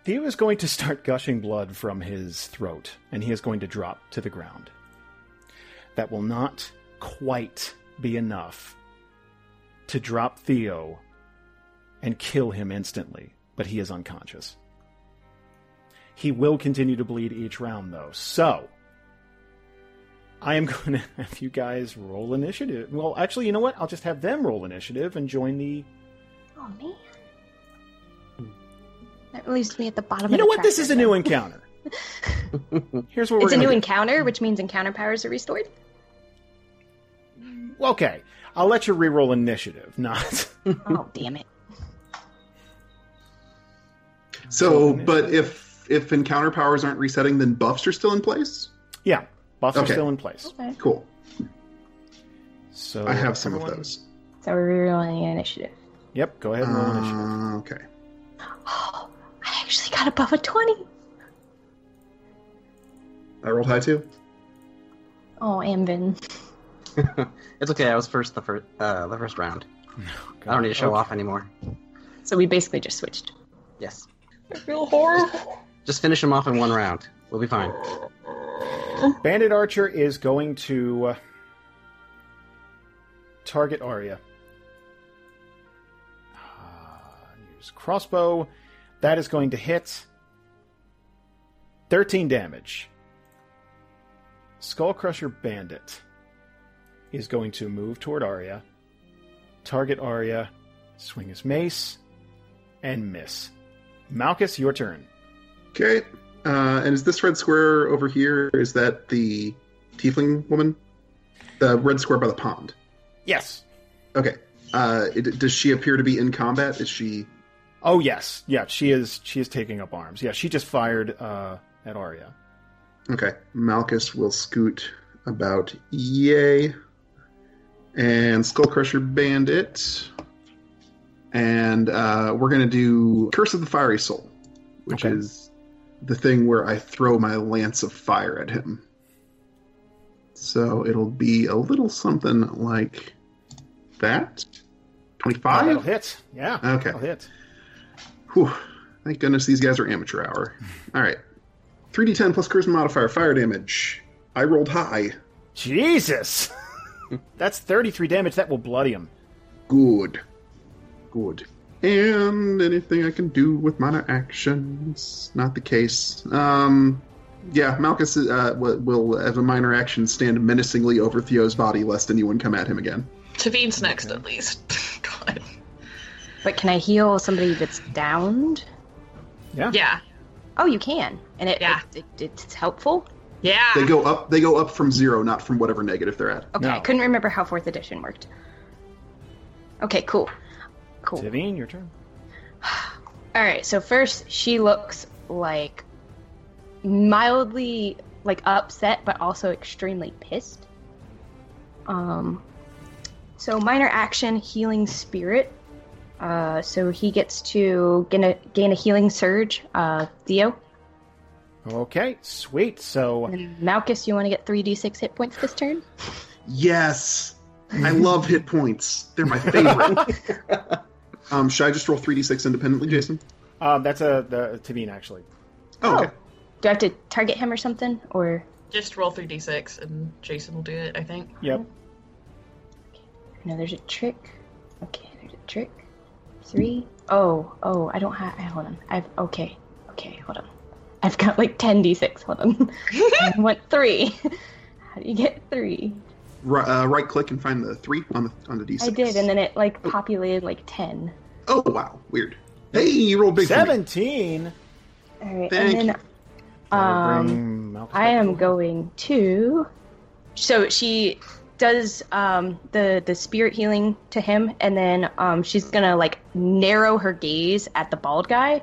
Theo is going to start gushing blood from his throat, and he is going to drop to the ground. That will not quite be enough to drop Theo and kill him instantly, but he is unconscious. He will continue to bleed each round, though. So, I am going to have you guys roll initiative. Well, actually, you know what? I'll just have them roll initiative and join the. Oh man. That leaves me at the bottom. You of know the what? This is a new encounter. Here's what we're It's a new do. encounter, which means encounter powers are restored. Okay, I'll let you re-roll initiative. Not. oh damn it! So, but if if encounter powers aren't resetting, then buffs are still in place. yeah, buffs are still in place. Okay. Cool. So I have some everyone- of those. So we're rerolling initiative. Yep, go ahead and roll initiative. Uh, okay. Oh, I actually got above a twenty. I rolled high too. Oh, Amvin. It's okay. I was first the first uh, the first round. I don't need to show Okay. off anymore. So we basically just switched. Yes. I feel horrible. Just finish him off in one round. We'll be fine. Bandit Archer is going to uh, target Aria. Uh, use crossbow. That is going to hit. 13 damage. Skullcrusher Bandit is going to move toward Aria, target Aria, swing his mace, and miss. Malchus, your turn. Okay. Uh, and is this red square over here? Is that the tiefling woman? The red square by the pond. Yes. Okay. Uh, it, does she appear to be in combat? Is she? Oh yes, yeah. She is. She is taking up arms. Yeah, she just fired uh, at Aria. Okay. Malchus will scoot about yay. And Skullcrusher Bandit. And uh, we're going to do Curse of the Fiery Soul, which Okay. is the thing where I throw my lance of fire at him. So it'll be a little something like that. Oh, that'll hit. Yeah. Okay. That'll hit. Whew. Thank goodness these guys are amateur hour. All right. 3d10 plus charisma modifier, fire damage. I rolled high. Jesus. That's thirty-three damage. That will bloody him. Good. Good. And anything I can do with minor actions? Not the case. Um, yeah, Malchus uh, will, have a minor action, stand menacingly over Theo's body lest anyone come at him again. Teveen's next, at least. God. But can I heal somebody that's downed? Yeah. Yeah. Oh, you can, and it, Yeah. it, it it's helpful. Yeah. They go up. They go up from zero, not from whatever negative they're at. Okay, No. I couldn't remember how fourth edition worked. Okay, cool, cool. Teveen, your turn. All right, so first she looks like mildly like upset, but also extremely pissed. Um, so minor action, healing spirit. Uh, so he gets to gain a gain a healing surge. Uh, Theo Okay, sweet. So and Malchus, you want to get three d six hit points this turn? Yes, I love hit points. They're my favorite. um, should I just roll three d six independently, Jason? uh, that's a the Teveen actually. Oh, okay. Do I have to target him or something, or Just roll 3d6 and Jason will do it, I think. Yep. no? There's a trick. Okay, there's a trick. Three. Oh, oh, I don't have. Hold on. I've okay. Okay, hold on. I've got like 10d6. Hold on. I want three. How do you get three? Ri- uh, right click and find the three on the on the d6. I did, and then it like populated like 10. Oh wow, weird. Hey, you rolled big. Seventeen. All right, Thank and then That'll um, I am forward. going to. So she does um, the the spirit healing to him, and then um, she's gonna like narrow her gaze at the bald guy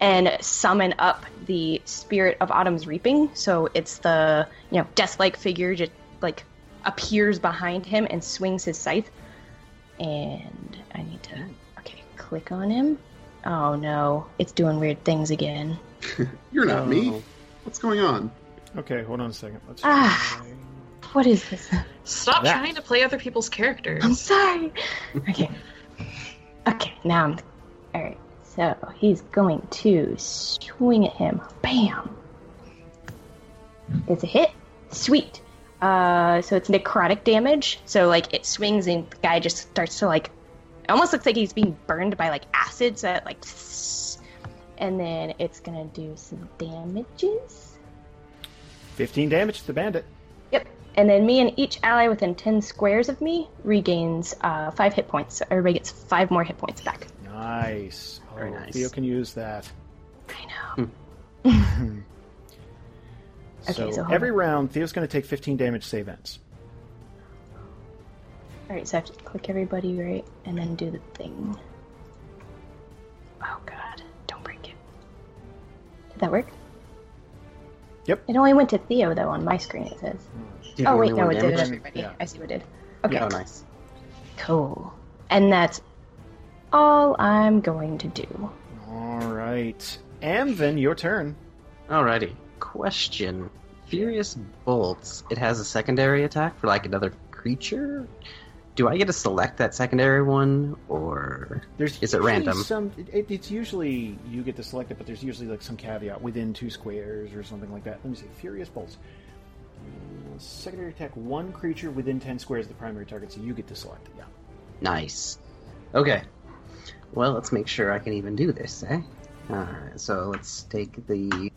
and summon up the spirit of autumn's reaping. So it's the you know death like figure just like appears behind him and swings his scythe. And I need to okay click on him. Oh no, it's doing weird things again. You're not me. Oh. What's going on? Okay, hold on a second. Let's. Ah. try- What is this? Stop That. trying to play other people's characters. I'm characters. sorry. Okay. Okay, now I'm. Alright, so he's going to swing at him. Bam! It's a hit. Sweet. Uh, so it's necrotic damage. So, like, it swings and the guy just starts to, like. It almost looks like he's being burned by, like, acid, so it, like. And then it's gonna do some damages. Fifteen damage to the bandit. Yep. And then me and each ally within 10 squares of me regains uh, 5 hit points. So everybody gets 5 more hit points back. Nice. Very Oh, nice. Theo can use that. I know. Hmm. Okay, so, so every on. round, Theo's going to take 15 damage save ends. Alright, so I have to click everybody right and then do the thing. Oh god, don't break it. Did that work? Yep. It only went to Theo though on my screen it says. Do Oh wait, only no, one it did everybody. Yeah. I see what it did. Okay, Oh, nice. cool. And that's all I'm going to do. All right. Amvin, your turn. Alrighty. Question. Furious Bolts. It has a secondary attack for like another creature? Do I get to select that secondary one, or There's Is it random? Some, it, it's usually you get to select it, but there's usually like some caveat within two squares or something like that. Let me see. Furious bolts. Secondary attack one creature within ten squares of the primary target, so you get to select it. Yeah. nice? Okay. Well, let's make sure I can even do this, eh? Alright, so let's take the.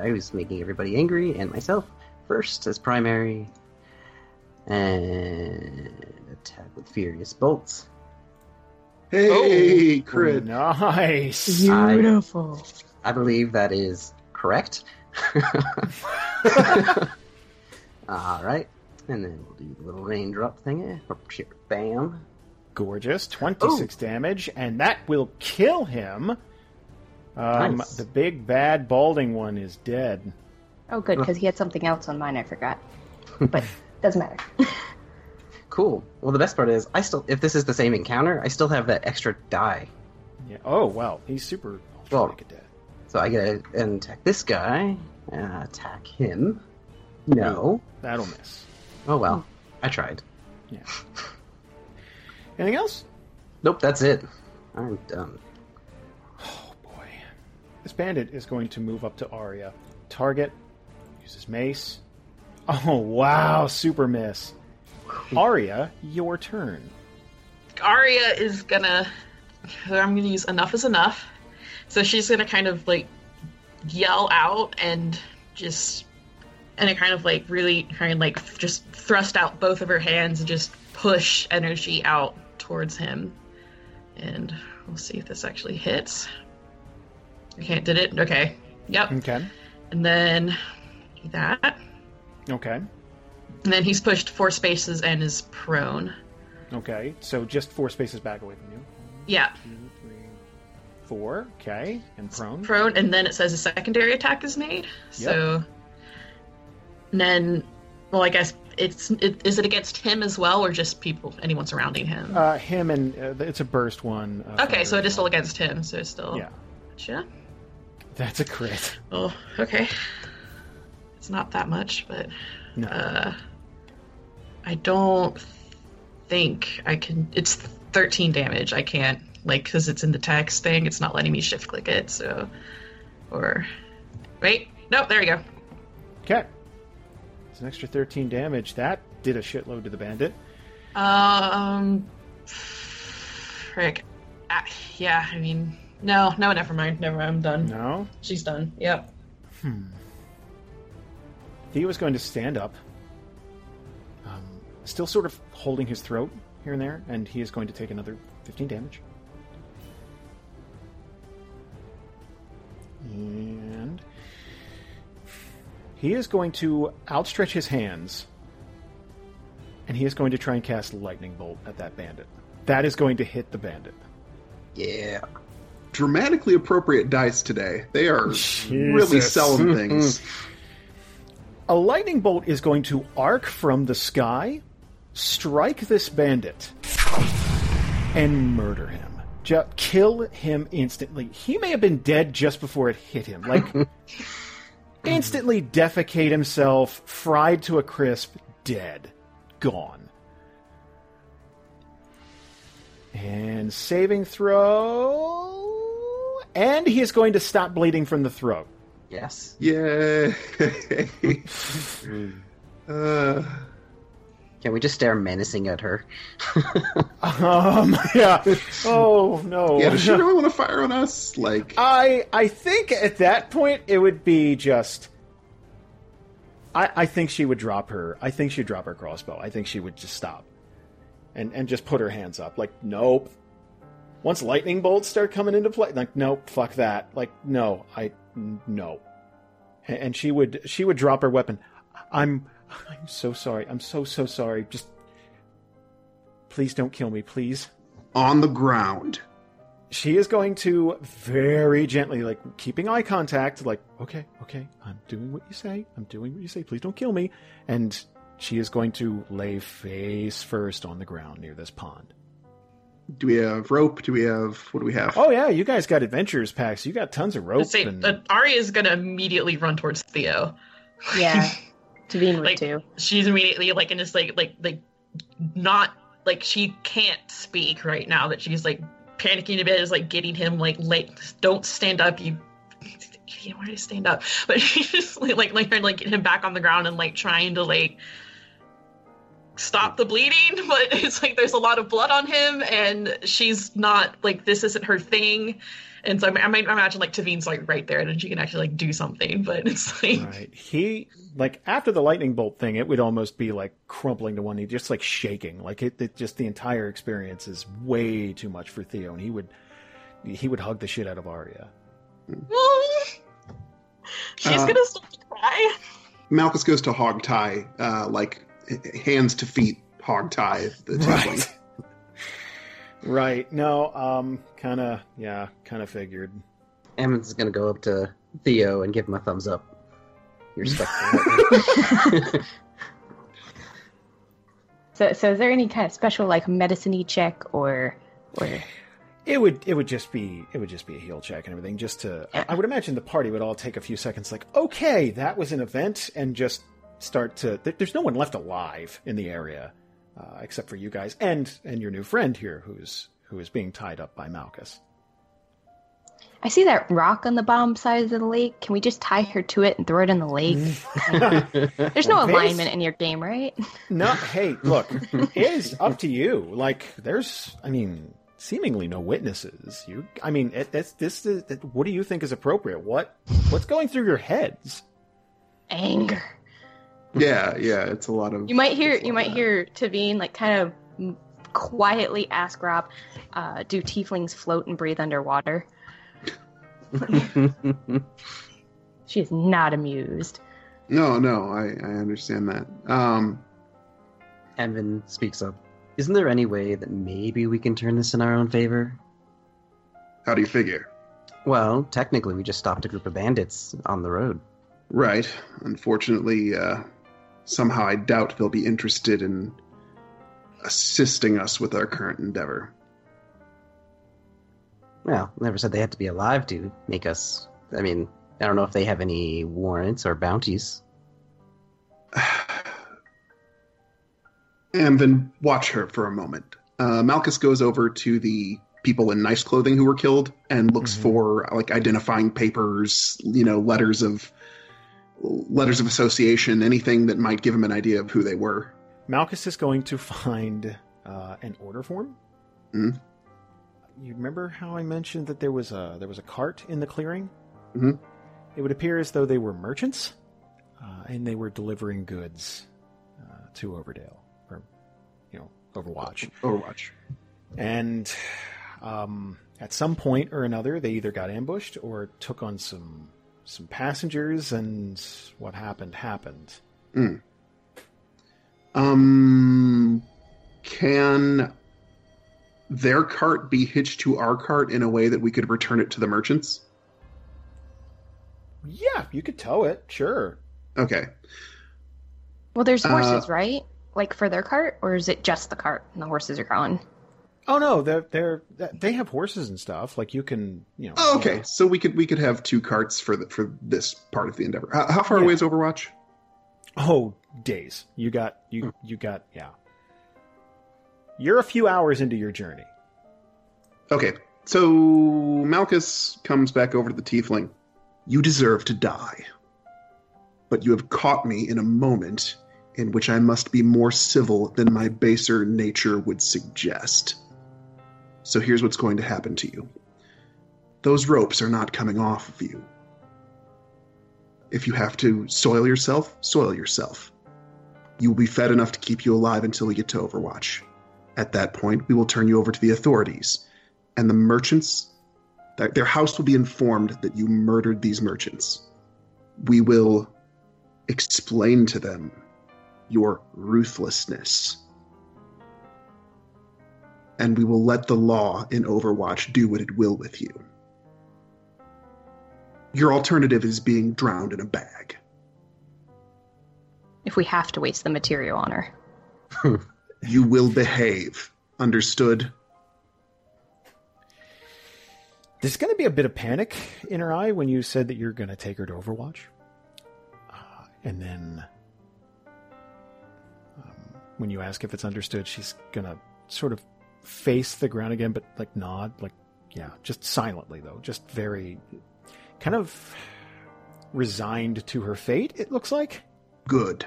I was making everybody angry and myself first as primary. And attack with Furious Bolts. Hey, crit. Nice. Beautiful. I believe that is correct. Alright. And then we'll do the little raindrop thing. eh? Bam. Gorgeous. Twenty-six damage, and that will kill him. Um, Nice. The big bad balding one is dead. Oh, good, because he had something else on mine I forgot. But doesn't matter. Cool. Well, the best part is, I still, if this is the same encounter, I still have that extra die. Yeah. Oh wow, he's super ultra Well- mega dead. So I get to attack this guy, uh, attack him. No. That'll miss. Oh well, I tried. Yeah. Anything else? Nope, that's it. I'm done. Oh boy. This bandit is going to move up to Aria. Target. Uses mace. Oh wow, super miss. Aria, your turn. Aria is gonna. I'm gonna use enough is enough. So she's gonna kind of like yell out and just. And it kind of like really kind of like just thrust out both of her hands and just push energy out towards him. And we'll see if this actually hits. Okay, did it? Okay. Yep. Okay. And then that. Okay. And then he's pushed four spaces and is prone. Okay. So just four spaces back away from you. Yeah, Two, three, four. Okay. And prone. prone, and then it says a secondary attack is made. So, and then, well, I guess it's it, is it against him as well, or just people, anyone surrounding him? Uh, him and uh, it's a burst one. Uh, okay, so it is still against him. So it's still. Yeah. Gotcha. That's a crit. Oh, okay. It's not that much, but No. uh, I don't think I can. It's 13 damage. I can't like because it's in the text thing. It's not letting me shift click it. So, or wait, no, There you go. Okay. It's an extra 13 damage. That did a shitload to the bandit. Um, frick. Uh, yeah, I mean, No, no, never mind. Never mind. I'm done. No. She's done. Yep. Theo is going to stand up, um, still sort of holding his throat here and there, and he is going to take another 15 damage. And he is going to outstretch his hands, and he is going to try and cast a Lightning Bolt at that bandit. That is going to hit the bandit. Yeah. Dramatically appropriate dice today. They are really selling things. A lightning bolt is going to arc from the sky, strike this bandit, and murder him. Ju- kill him instantly. He may have been dead just before it hit him. Like, instantly defecate himself, fried to a crisp, dead. Gone. And saving throw. And he is going to stop bleeding from the throat. Yes. Yeah. uh, Can we just stare menacing at her? Um, yeah. Oh, no. yeah, does she really want to fire on us? Like, I I think at that point it would be just. I I think she would drop her. I think she'd drop her crossbow. I think she would just stop, and and just put her hands up. Like nope. Once lightning bolts start coming into play, like nope, fuck that. Like no, I n- no. And she would she would drop her weapon. I'm I'm so sorry. I'm so so sorry. Just please don't kill me, please. on the ground. she is going to very gently, like keeping eye contact, like, okay, okay, I'm doing what you say. I'm doing what you say. Please don't kill me. And she is going to lay face first on the ground near this pond. Do we have rope? Do we have what do we have? Oh yeah, you guys got adventures packs. You got tons of rope. Let's say and- uh, Aria is gonna immediately run towards Theo. Yeah. Teveen would Like- too. She's immediately like and just like like like not like she can't speak right now. That she's like panicking a bit, is like getting him like like don't stand up, you idiot. Why did I stand up? But she's just like like like like get him back on the ground and like trying to like stop the bleeding but it's like there's a lot of blood on him and she's not like this isn't her thing and so I, I might imagine like Teveen's like right there and she can actually like do something but it's like Right. He like after the lightning bolt thing, it would almost be like crumpling to one knee, just like shaking. Like it, it just the entire experience is way too much for Theo, and he would he would hug the shit out of Aria. she's Uh, gonna start to cry Malchus goes to hog tie, uh, like h- hands to feet hog tie the tiefling. Right. No. Um. Kind of. Yeah. Kind of figured. Amvin is gonna go up to Theo and give him a thumbs up. You're stuck. So, so is there any kind of special like medicine-y check or, or It would. It would just be. It would just be a heal check and everything. Just to. I, I would imagine the party would all take a few seconds. Like, okay, that was an event, and just start to. There, there's no one left alive in the area, uh, except for you guys and and your new friend here, who's who is being tied up by Malchus. I see that rock on the bottom side of the lake. Can we just tie her to it and throw it in the lake? There's no alignment in your game, right? No, hey, look, it is up to you. Like, there's, I mean, seemingly no witnesses. You, I mean, it, it's this. Is, it, what do you think is appropriate? What, what's going through your heads? Anger. Yeah, yeah, it's a lot of. You might hear you might that. hear Teveen like kind of quietly ask Rob, uh, "Do tieflings float and breathe underwater?" She is not amused. No, no, I, I understand that. Um, Evan speaks up. Isn't there any way that maybe we can turn this in our own favor? how do you figure? Well, technically, we just stopped a group of bandits on the road. Right. Unfortunately, uh, somehow I doubt they'll be interested in assisting us with our current endeavor. Well, never said they had to be alive to make us. I mean, I don't know if they have any warrants or bounties. and then watch her for a moment. Uh, Malchus goes over to the people in nice clothing who were killed and looks Mhm. for like identifying papers, you know, letters of letters of association, anything that might give him an idea of who they were. Malchus is going to find uh, an order form. Mhm. you remember how I mentioned that there was a there was a cart in the clearing? Mhm. It would appear as though they were merchants, uh, and they were delivering goods uh, to Overdale, or you know, Overwatch. Overwatch. And um, at some point or another, they either got ambushed or took on some some passengers, and what happened happened. Um, can their cart be hitched to our cart in a way that we could return it to the merchants? Yeah, you could tow it, sure. Okay. Well, there's Uh, horses, right? Like for their cart, or is it just the cart and the horses are gone? Oh no, they're they're they have horses and stuff. Like you can, you know. Oh, okay. So we could we could have two carts for the, for this part of the endeavor. How, how far Yeah. away is Overwatch? Oh, days. You got you you got yeah. You're a few hours into your journey. Okay. So Malchus comes back over to the tiefling. You deserve to die. But you have caught me in a moment in which I must be more civil than my baser nature would suggest. So here's what's going to happen to you. Those ropes are not coming off of you. If you have to soil yourself, soil yourself. You will be fed enough to keep you alive until we get to Overwatch. At that point, we will turn you over to the authorities, and the merchants, their house will be informed that you murdered these merchants. We will explain to them your ruthlessness. And we will let the law in Overwatch do what it will with you. Your alternative is being drowned in a bag. If we have to waste the material on her. You will behave. Understood? There's going to be a bit of panic in her eye when you said that you're going to take her to Overwatch. Uh, and then um, when you ask if it's understood, she's going to sort of face the ground again, but like nod, like, yeah, just silently though, just very kind of resigned to her fate, it looks like. Good.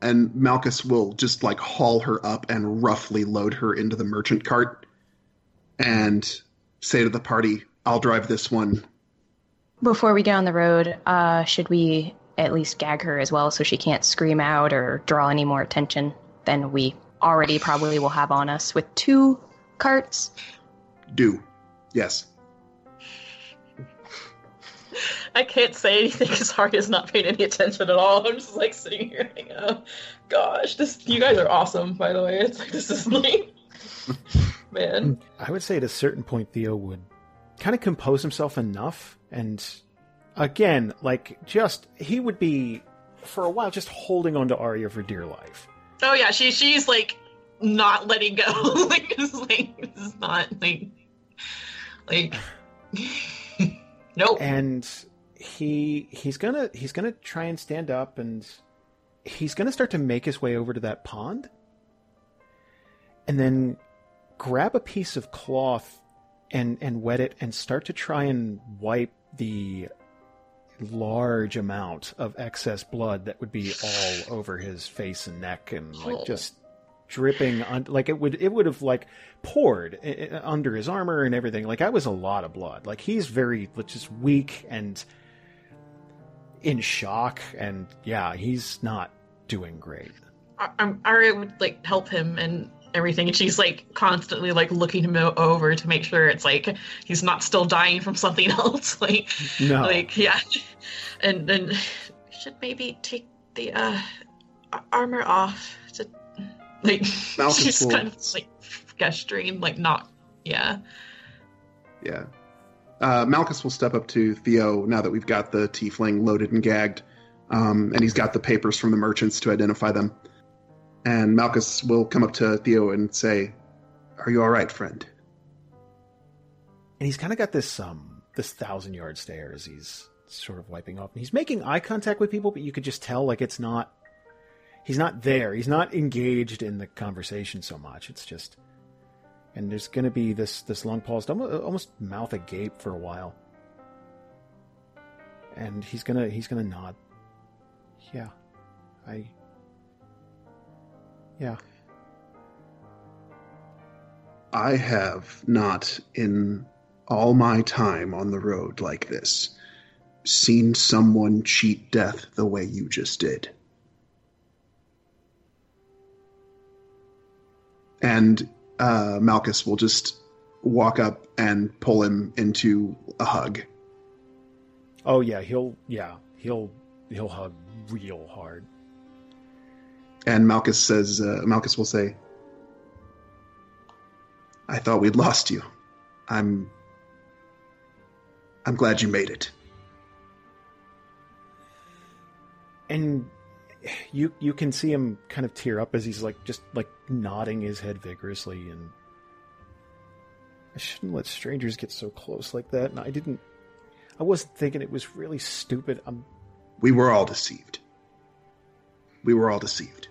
And Malchus will just like haul her up and roughly load her into the merchant cart and say to the party, I'll drive this one. Before we get on the road, uh, should we at least gag her as well so she can't scream out or draw any more attention than we already probably will have on us with two carts? Do. Yes. I can't say anything because Harya's not paying any attention at all. I'm just like sitting here like, oh gosh, this you guys are awesome, by the way. It's like this is like man. I would say at a certain point, Theo would kind of compose himself enough, and again, like just he would be for a while just holding on to Aria for dear life. Oh yeah, she she's like not letting go. like it's like is not like like nope. and he he's gonna he's gonna try and stand up and he's gonna start to make his way over to that pond and then grab a piece of cloth and and wet it and start to try and wipe the large amount of excess blood that would be all over his face and neck and like Oh. just dripping on like it would it would have like poured i- i- under his armor and everything. Like that was a lot of blood. Like he's very just weak and in shock and yeah he's not doing great. I- I'm Aria would like help him and everything, and she's like constantly like looking him over to make sure it's like he's not still dying from something else. like no like yeah, and then should maybe take the uh armor off to like she's will- kind of like gesturing like not yeah Yeah. Uh, Malchus will step up to Theo now that we've got the tiefling loaded and gagged, um, and he's got the papers from the merchants to identify them. And Malchus will come up to Theo and say, "Are you all right, friend?" and he's kind of got this um this thousand yard stare as he's sort of wiping off. And he's making eye contact with people but you could just tell like it's not he's not there. He's not engaged in the conversation so much. It's just and there's going to be this this long pause almost, almost mouth agape for a while. And he's gonna he's gonna nod. Yeah i yeah I have not, in all my time on the road like this, seen someone cheat death the way you just did. And uh, Malchus will just walk up and pull him into a hug. Oh yeah, he'll yeah he'll he'll hug real hard. And Malchus says, uh, Malchus will say, "I thought we'd lost you. I'm, I'm glad you made it." And you you can see him kind of tear up as he's like just like nodding his head vigorously and I shouldn't let strangers get so close like that and I didn't I wasn't thinking it was really stupid. I'm We were all deceived. We were all deceived.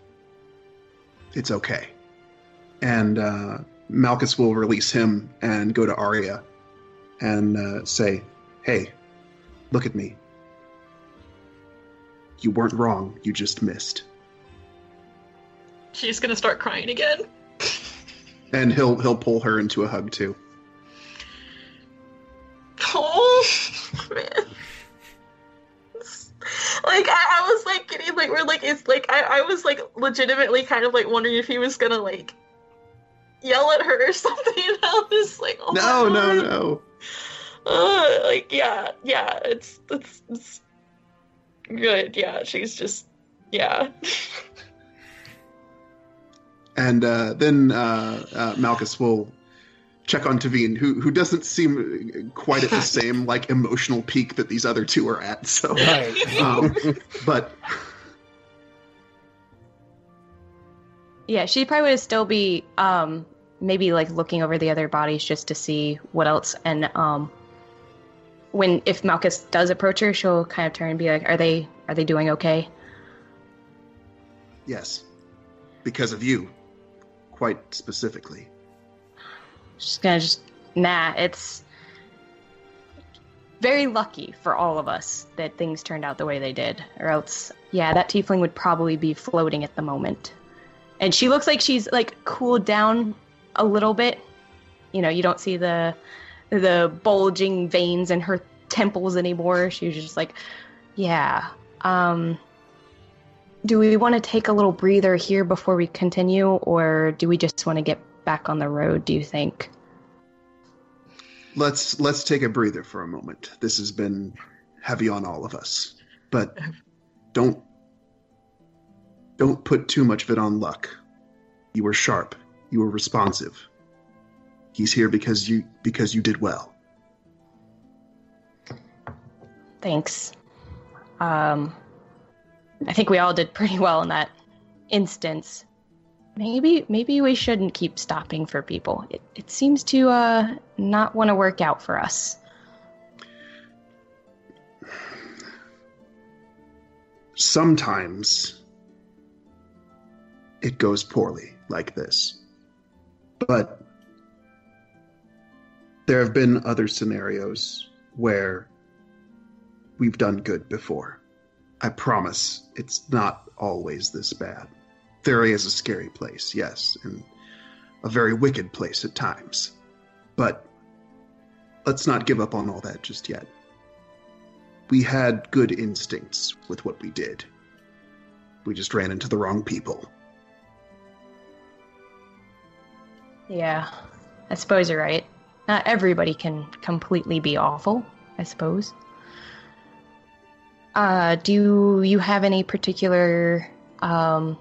It's okay. And uh, Malchus will release him and go to Aria and uh, say, "Hey, look at me. You weren't wrong. You just missed." She's gonna start crying again. And he'll he'll pull her into a hug too. Oh man. Like I, I was like getting like we're like it's like I, I was like legitimately kind of like wondering if he was gonna like yell at her or something. And I was like, oh No, no, no. Uh, like yeah, yeah, it's it's it's good. Yeah, she's just yeah. And uh, then uh, uh, Malchus will check on Teveen, who who doesn't seem quite at the same like emotional peak that these other two are at. So, right. um, but Yeah, she probably would still be um maybe like looking over the other bodies just to see what else and um when if Malchus does approach her, she'll kind of turn and be like, Are they are they doing okay? yes, because of you, quite specifically. She's gonna just nah, it's very lucky for all of us that things turned out the way they did. Or else yeah, that tiefling would probably be floating at the moment. And she looks like she's like cooled down a little bit. You know, you don't see the the bulging veins in her temples anymore. She was just like, yeah. Um do we want to take a little breather here before we continue or do we just want to get back on the road, do you think? Let's let's take a breather for a moment. This has been heavy on all of us, but don't don't put too much of it on luck. You were sharp. You were responsive. He's here because you because you did well. Thanks. Um, I think we all did pretty well in that instance. Maybe maybe we shouldn't keep stopping for people. It, it seems to uh, not want to work out for us. Sometimes it goes poorly like this. But there have been other scenarios where we've done good before. I promise it's not always this bad. Theria is a scary place, yes, and a very wicked place at times. But let's not give up on all that just yet. We had good instincts with what we did. We just ran into the wrong people. Yeah, I suppose you're right. Not everybody can completely be awful, I suppose. Uh, do you have any particular um,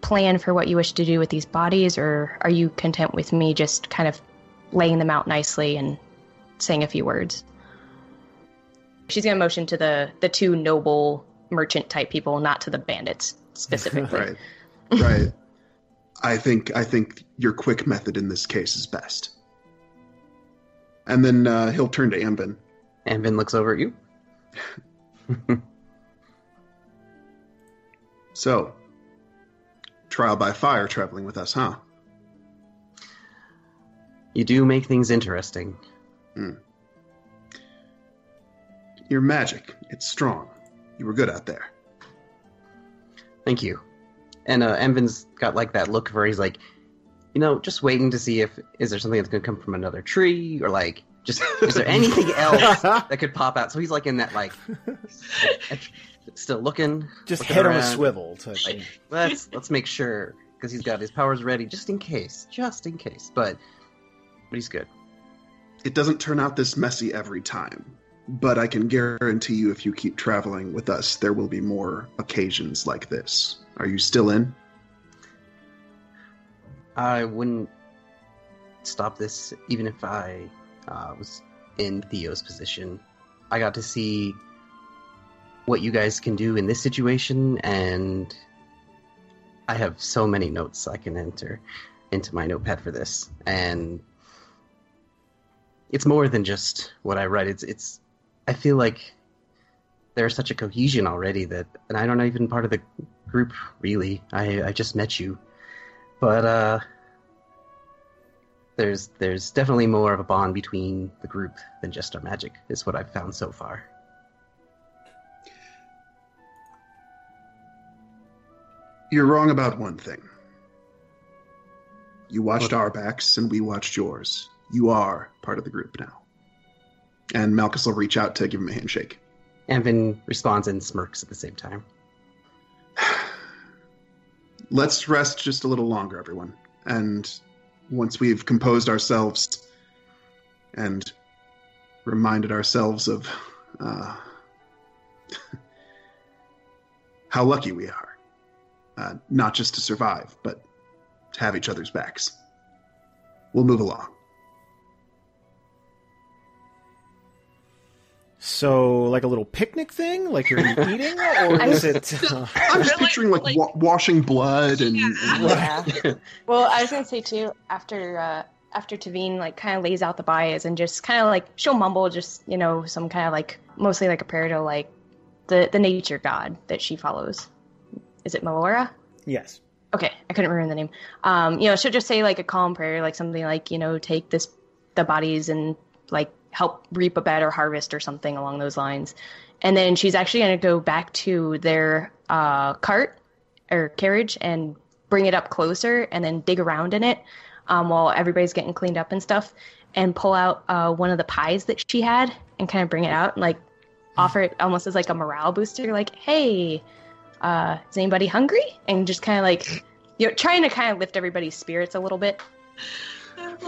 plan for what you wish to do with these bodies, or are you content with me just kind of laying them out nicely and saying a few words? She's gonna motion to the the two noble merchant type people, not to the bandits specifically. right right i think i think your quick method in this case is best and then uh, he'll turn to Amvin And Vin looks over at you. so trial by fire traveling with us huh? You do make things interesting. your magic. It's strong. You were good out there. Thank you. And uh, Amvin's got like that look where he's like, you know, just waiting to see if is there something that's going to come from another tree or like just is there anything else that could pop out? So he's like in that like, like, still looking, Just looking head on a swivel. To, Like, let's let's make sure because he's got his powers ready just in case, just in case. But but he's good. It doesn't turn out this messy every time, but I can guarantee you if you keep traveling with us, there will be more occasions like this. Are you still in? I wouldn't stop this even if I uh, was in Theo's position. I got to see what you guys can do in this situation, and I have so many notes I can enter into my notepad for this, and it's more than just what I write. It's it's. I feel like there's such a cohesion already that, and I don't even part of the group really. I I just met you, but uh, there's there's definitely more of a bond between the group than just our magic. Is what I've found so far. You're wrong about one thing. You watched our backs and we watched yours. You are part of the group now. And Malchus will reach out to give him a handshake. Amvin responds and smirks at the same time. Let's rest just a little longer, everyone. And once we've composed ourselves and reminded ourselves of uh, how lucky we are, uh, not just to survive, but to have each other's backs, we'll move along. So, like a little picnic thing, like you're eating, or is it? Uh, I'm just picturing like, like- wa- washing blood and, Yeah. Yeah. well, I was gonna say too after uh, after Teveen like kind of lays out the bias and just kind of like she'll mumble just you know some kind of like mostly like a prayer to like the the nature god that she follows. Is it Melora? yes. Okay, I couldn't remember the name. Um, you know, she'll just say like a calm prayer, like something like you know take this the bodies and like help reap a better harvest or something along those lines. And then she's actually going to go back to their uh, cart or carriage and bring it up closer and then dig around in it um, while everybody's getting cleaned up and stuff and pull out uh, one of the pies that she had and kind of bring it out and like offer it almost as like a morale booster like hey uh, is anybody hungry and just kind of like you know trying to kind of lift everybody's spirits a little bit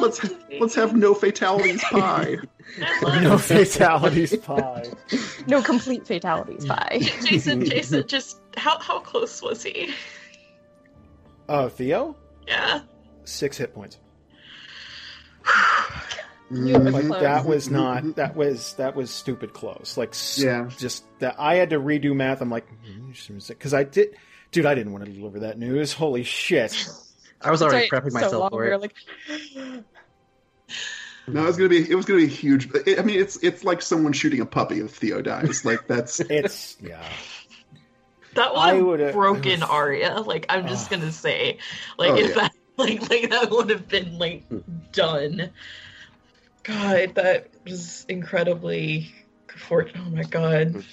let's let's have no fatalities pie. No fatalities pie. no complete fatalities pie. Jason, Jason, just how how close was he? Oh, Theo, Yeah. six hit points. Like that was not that was that was stupid close. Like Yeah. just that I had to redo math. I'm like hmm, because I did, dude. I didn't want to deliver that news. Holy shit! I was already Sorry, prepping so myself long, for we were it. like No, it was gonna be it was gonna be huge. It, I mean, it's it's like someone shooting a puppy if Theo dies. Like that's It's yeah. That I would would've- broken Aria. Like I'm just Oh. gonna say, like Oh, if yeah. that like like that would have been like done. God, that was incredibly. For- oh my god. Mm.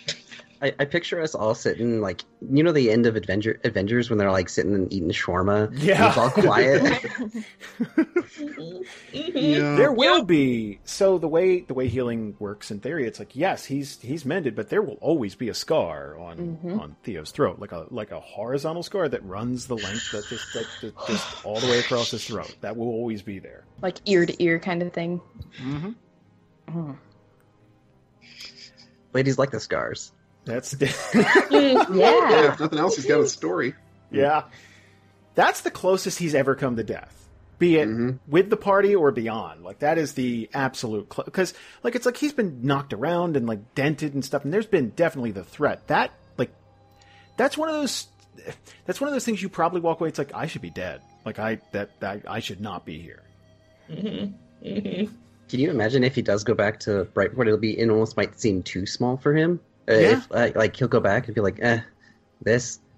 I, I picture us all sitting like you know the end of Avenger, Avengers when they're like sitting and eating shawarma. and Yeah. it's all quiet. Yeah. There will be so the way the way healing works in theory, it's like yes, he's he's mended, but there will always be a scar on Mhm. on Theo's throat, like a like a horizontal scar that runs the length that just like just, just all the way across his throat. That will always be there. like ear to ear kind of thing Mm-hmm. Mhm. Ladies like the scars. That's yeah. yeah If nothing else, he's got a story. yeah. That's the closest he's ever come to death, be it Mhm. with the party or beyond. Like that is the absolute because like it's like he's been knocked around and like dented and stuff, and there's been definitely the threat that like that's one of those that's one of those things you probably walk away. It's like I should be dead. Like I that, that I should not be here. Mhm. Mhm. Can you imagine if he does go back to Brightport? It'll be it almost might seem too small for him. Uh, Yeah. If like, like he'll go back and be like, eh, this.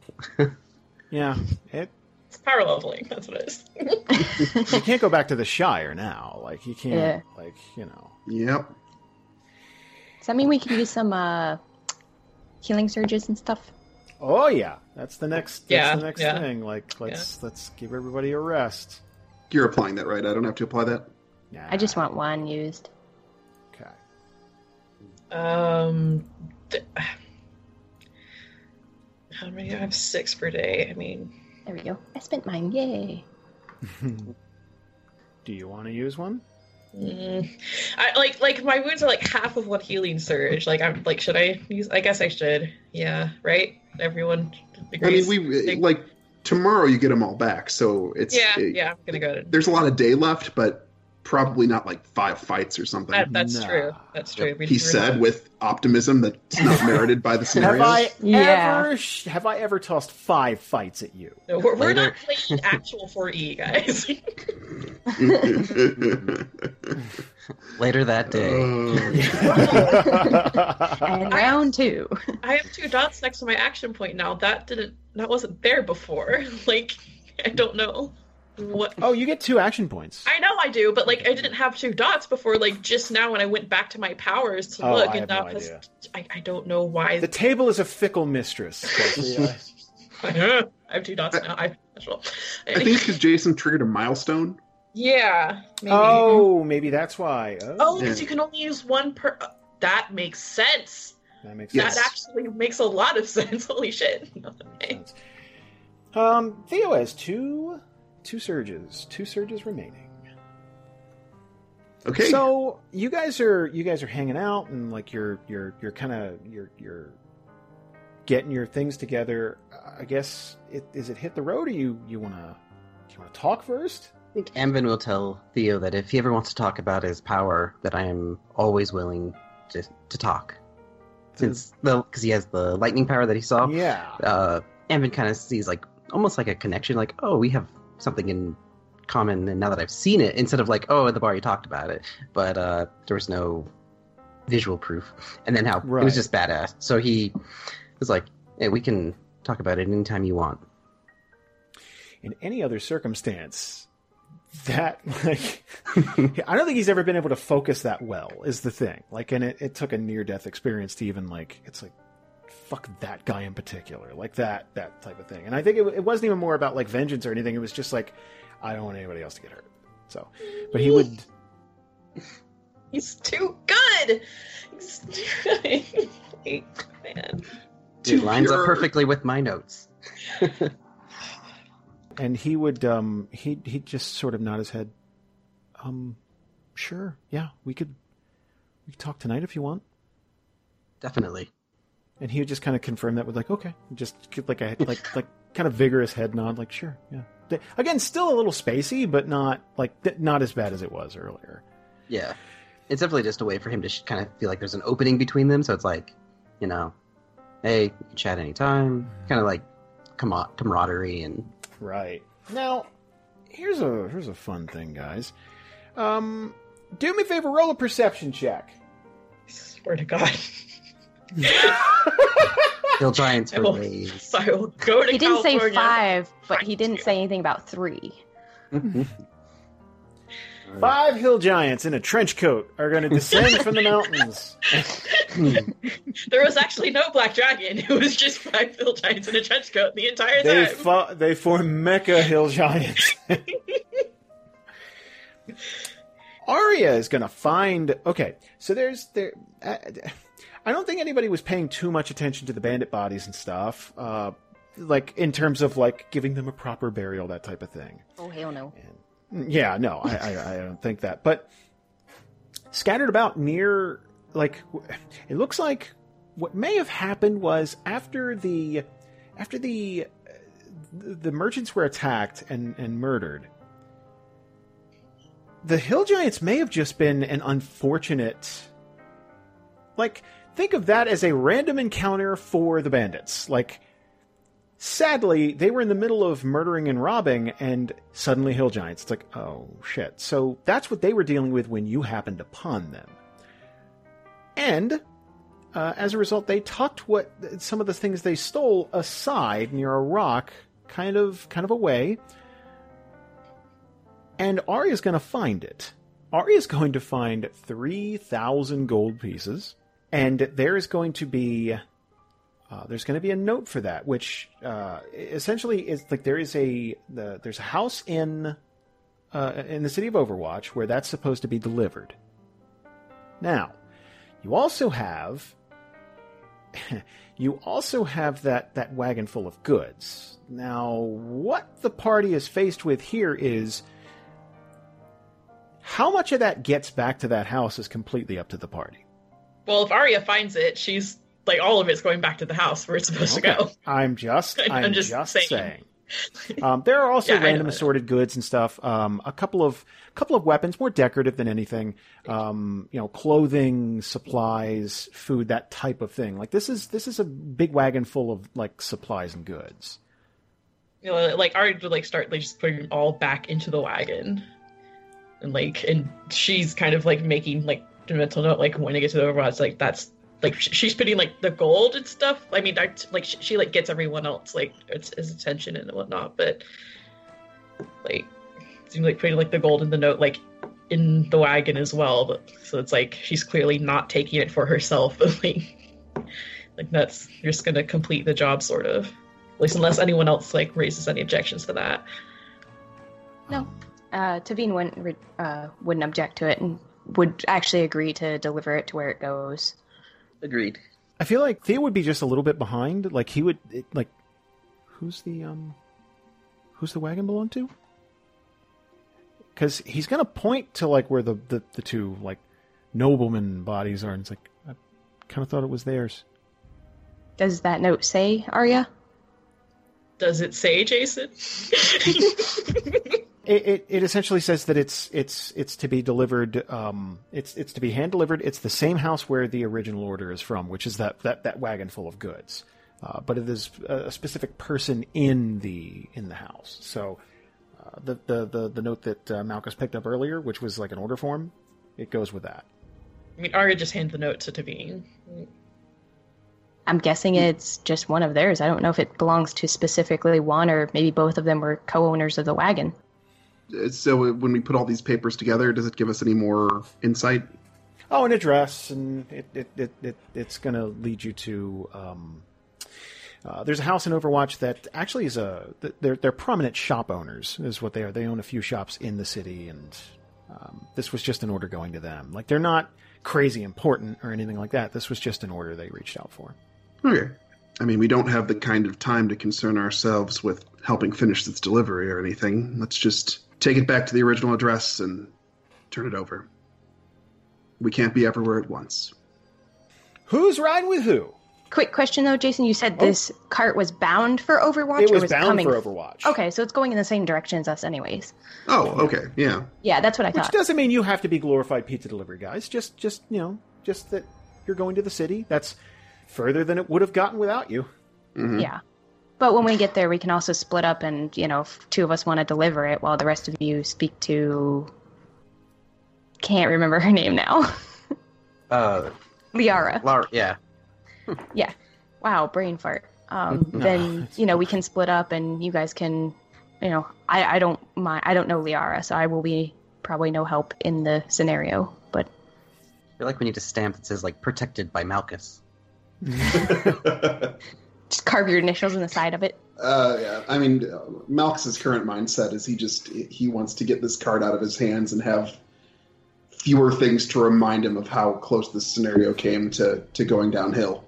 Yeah, it, It's power leveling. That's what it is. you can't go back to the Shire now. Like you can't. Yeah. Like you know. Yep. does that mean we can use some uh healing surges and stuff Oh yeah, that's the next. That's Yeah, the next yeah. thing. Like let's let's give everybody a rest. You're applying that, right? I don't have to apply that. Nah. I just want one used. Okay. Um, th- how many? I have six per day. I mean, There we go. I spent mine. Yay. Do you want to use one? mm, I like like my wounds are like half of one healing surge. Like I'm like, should I use? I guess I should. Yeah, right. Everyone I mean, we like tomorrow you get them all back, so it's yeah, it- yeah. I'm gonna go. To, There's a lot of day left, but probably not like five fights or something. that, that's Nah. true. That's true. We- he we're said not- with optimism that's not merited by the Have scenario. I Yeah. ever have I ever tossed five fights at you? No, we're, we're not playing actual 4E, guys. Later that day. Uh, And round two. I have two dots next to my action point now. That didn't. That wasn't there before. Like, I don't know what. oh, you get two action points. I know I do, but like I didn't have two dots before. Like just now when I went back to my powers to Oh, look, I and have now no has- idea. I, I don't know why. The table is a fickle mistress. Kelsey. I have two dots now. I special. I think it's because Jason triggered a milestone. Yeah. Maybe. oh, maybe that's why. Oh, Oh, because you can only use one per. uh, that makes sense. that makes Yes. That actually makes a lot of sense. Holy shit. Okay. Um, Theo has two two surges, two surges remaining. Okay. So you guys are you guys are hanging out and like you're you're you're kind of you're you're getting your things together. I guess it, is it hit the road or you you want to you want to talk first? I think Amvin will tell Theo that if he ever wants to talk about his power, that I am always willing to, to talk. Since the because he has the lightning power that he saw, Yeah. uh, Amvin kind of sees like almost like a connection, like oh, we have something in common. And now that I've seen it, instead of like oh, at the bar you talked about it, but uh, there was no visual proof. And then how it was just badass. So he was like, hey, we can talk about it anytime you want. in any other circumstance that like i don't think he's ever been able to focus that well is the thing like and it, it took a near death experience to even like it's like fuck that guy in particular like that that type of thing and i think it, it wasn't even more about like vengeance or anything it was just like i don't want anybody else to get hurt so but he would He's too good. He's too good. Man. It Too lines up perfectly with my notes. and he would um he he'd just sort of nod his head um sure yeah we could we could talk tonight if you want Definitely. And he would just kind of confirm that with like, okay, just like a like like kind of vigorous head nod, like sure, yeah. Th- Again, still a little spacey, but not like th- not as bad as it was earlier. Yeah. It's definitely just a way for him to sh- kind of feel like there's an opening between them. So it's like, you know, hey, you chat anytime. Kind of like com- camaraderie and Right now, here's a here's a fun thing, guys. Um, do me a favor, roll a perception check. Swear to God. Hill Giants I for will, ways. I will go to He didn't say five, but he didn't say anything about three. Five hill giants in a trench coat are going to descend from the mountains. There was actually no black dragon. It was just five hill giants in a trench coat the entire They time. fo- they form mecha hill giants. Aria is going to find. Okay, so there's there. Uh, I don't think anybody was paying too much attention to the bandit bodies and stuff. Uh, like in terms of like giving them a proper burial, that type of thing. Oh hell no! And, yeah, no, I, I, I don't think that. But scattered about near, like, it looks like what may have happened was after the after the uh, the merchants were attacked and and murdered. The hill giants may have just been an unfortunate. Like, think of that as a random encounter for the bandits. Like, sadly, they were in the middle of murdering and robbing, and suddenly hill giants. It's like, oh shit. So that's what they were dealing with when you happened upon them. And uh, as a result, they tucked what some of the things they stole aside near a rock, kind of, kind of away. And Aria's going to find it. Aria's going to find three thousand gold pieces, and there is going to be uh, there's going to be a note for that, which uh, essentially is like there is a the, there's a house in uh, in the city of Overwatch where that's supposed to be delivered. Now, you also have you also have that that wagon full of goods. Now, what the party is faced with here is how much of that gets back to that house is completely up to the party. Well, if Aria finds it, she's like all of it's going back to the house where it's supposed Okay. to go. I'm just I'm I'm, just just, saying. saying. Um, there are also Yeah, random assorted goods and stuff. Um, a couple of couple of weapons, more decorative than anything. Um, you know, clothing, supplies, food, that type of thing. Like this is this is a big wagon full of like supplies and goods. You know, like Aria would like start like just putting it all back into the wagon, and like and she's kind of like making like mental note like when I get to the Overwatch, like that's like she's putting like the gold and stuff. I mean, that, like she, she like gets everyone else like its his attention and whatnot, but like seems like putting like the gold in the note like in the wagon as well. But so it's like she's clearly not taking it for herself, but like like that's just gonna complete the job sort of. At least unless anyone else like raises any objections to that. No. Uh, Teveen wouldn't, uh, wouldn't object to it and would actually agree to deliver it to where it goes. Agreed. I feel like Theo would be just a little bit behind. Like he would it, like who's the um who's the wagon belong to? Because he's gonna point to like where the, the the two like nobleman bodies are, and it's like I kind of thought it was theirs. Does that note say Aria? Does it say Jason? It, it, it essentially says that it's it's it's to be delivered. Um, it's it's to be hand delivered. It's the same house where the original order is from, which is that that, that wagon full of goods. Uh, but it is a specific person in the in the house. So uh, the, the the the note that uh, Malchus picked up earlier, which was like an order form, it goes with that. I mean, Aria just handed the note to Teveen. I'm guessing it's just one of theirs. I don't know if it belongs to specifically one or maybe both of them were co-owners of the wagon. So when we put all these papers together, does it give us any more insight? Oh, an address, and it, it, it, it it's going to lead you to. Um, uh, there's a house in Overwatch that actually is a. They're they're prominent shop owners, is what they are. They own a few shops in the city, and um, this was just an order going to them. Like they're not crazy important or anything like that. This was just an order they reached out for. Okay. I mean, we don't have the kind of time to concern ourselves with helping finish this delivery or anything. Let's just take it back to the original address and turn it over. We can't be everywhere at once. Who's riding with who? Quick question though, Jason. You said oh. this cart was bound for Overwatch, It or was was bound coming? for Overwatch. Okay, so it's going in the same direction as us, anyways. Oh, okay. Yeah. Yeah, that's what I Which thought. Which doesn't mean you have to be glorified pizza delivery guys. Just just you know, just that you're going to the city. That's further than it would have gotten without you. Yeah. But when we get there, we can also split up, and you know, if two of us want to deliver it, while the rest of you speak to. Can't remember her name now. Uh, Liara. Lar- yeah. Yeah. Wow, brain fart. Um, then you know we can split up, and you guys can, you know, I I don't mind. I don't know Liara, so I will be probably no help in the scenario. But I feel like we need a stamp that says like protected by Malchus. Just carve your initials in the side of it. Uh, yeah, I mean, uh, Malchus's current mindset is he just he wants to get this card out of his hands and have fewer things to remind him of how close this scenario came to to going downhill.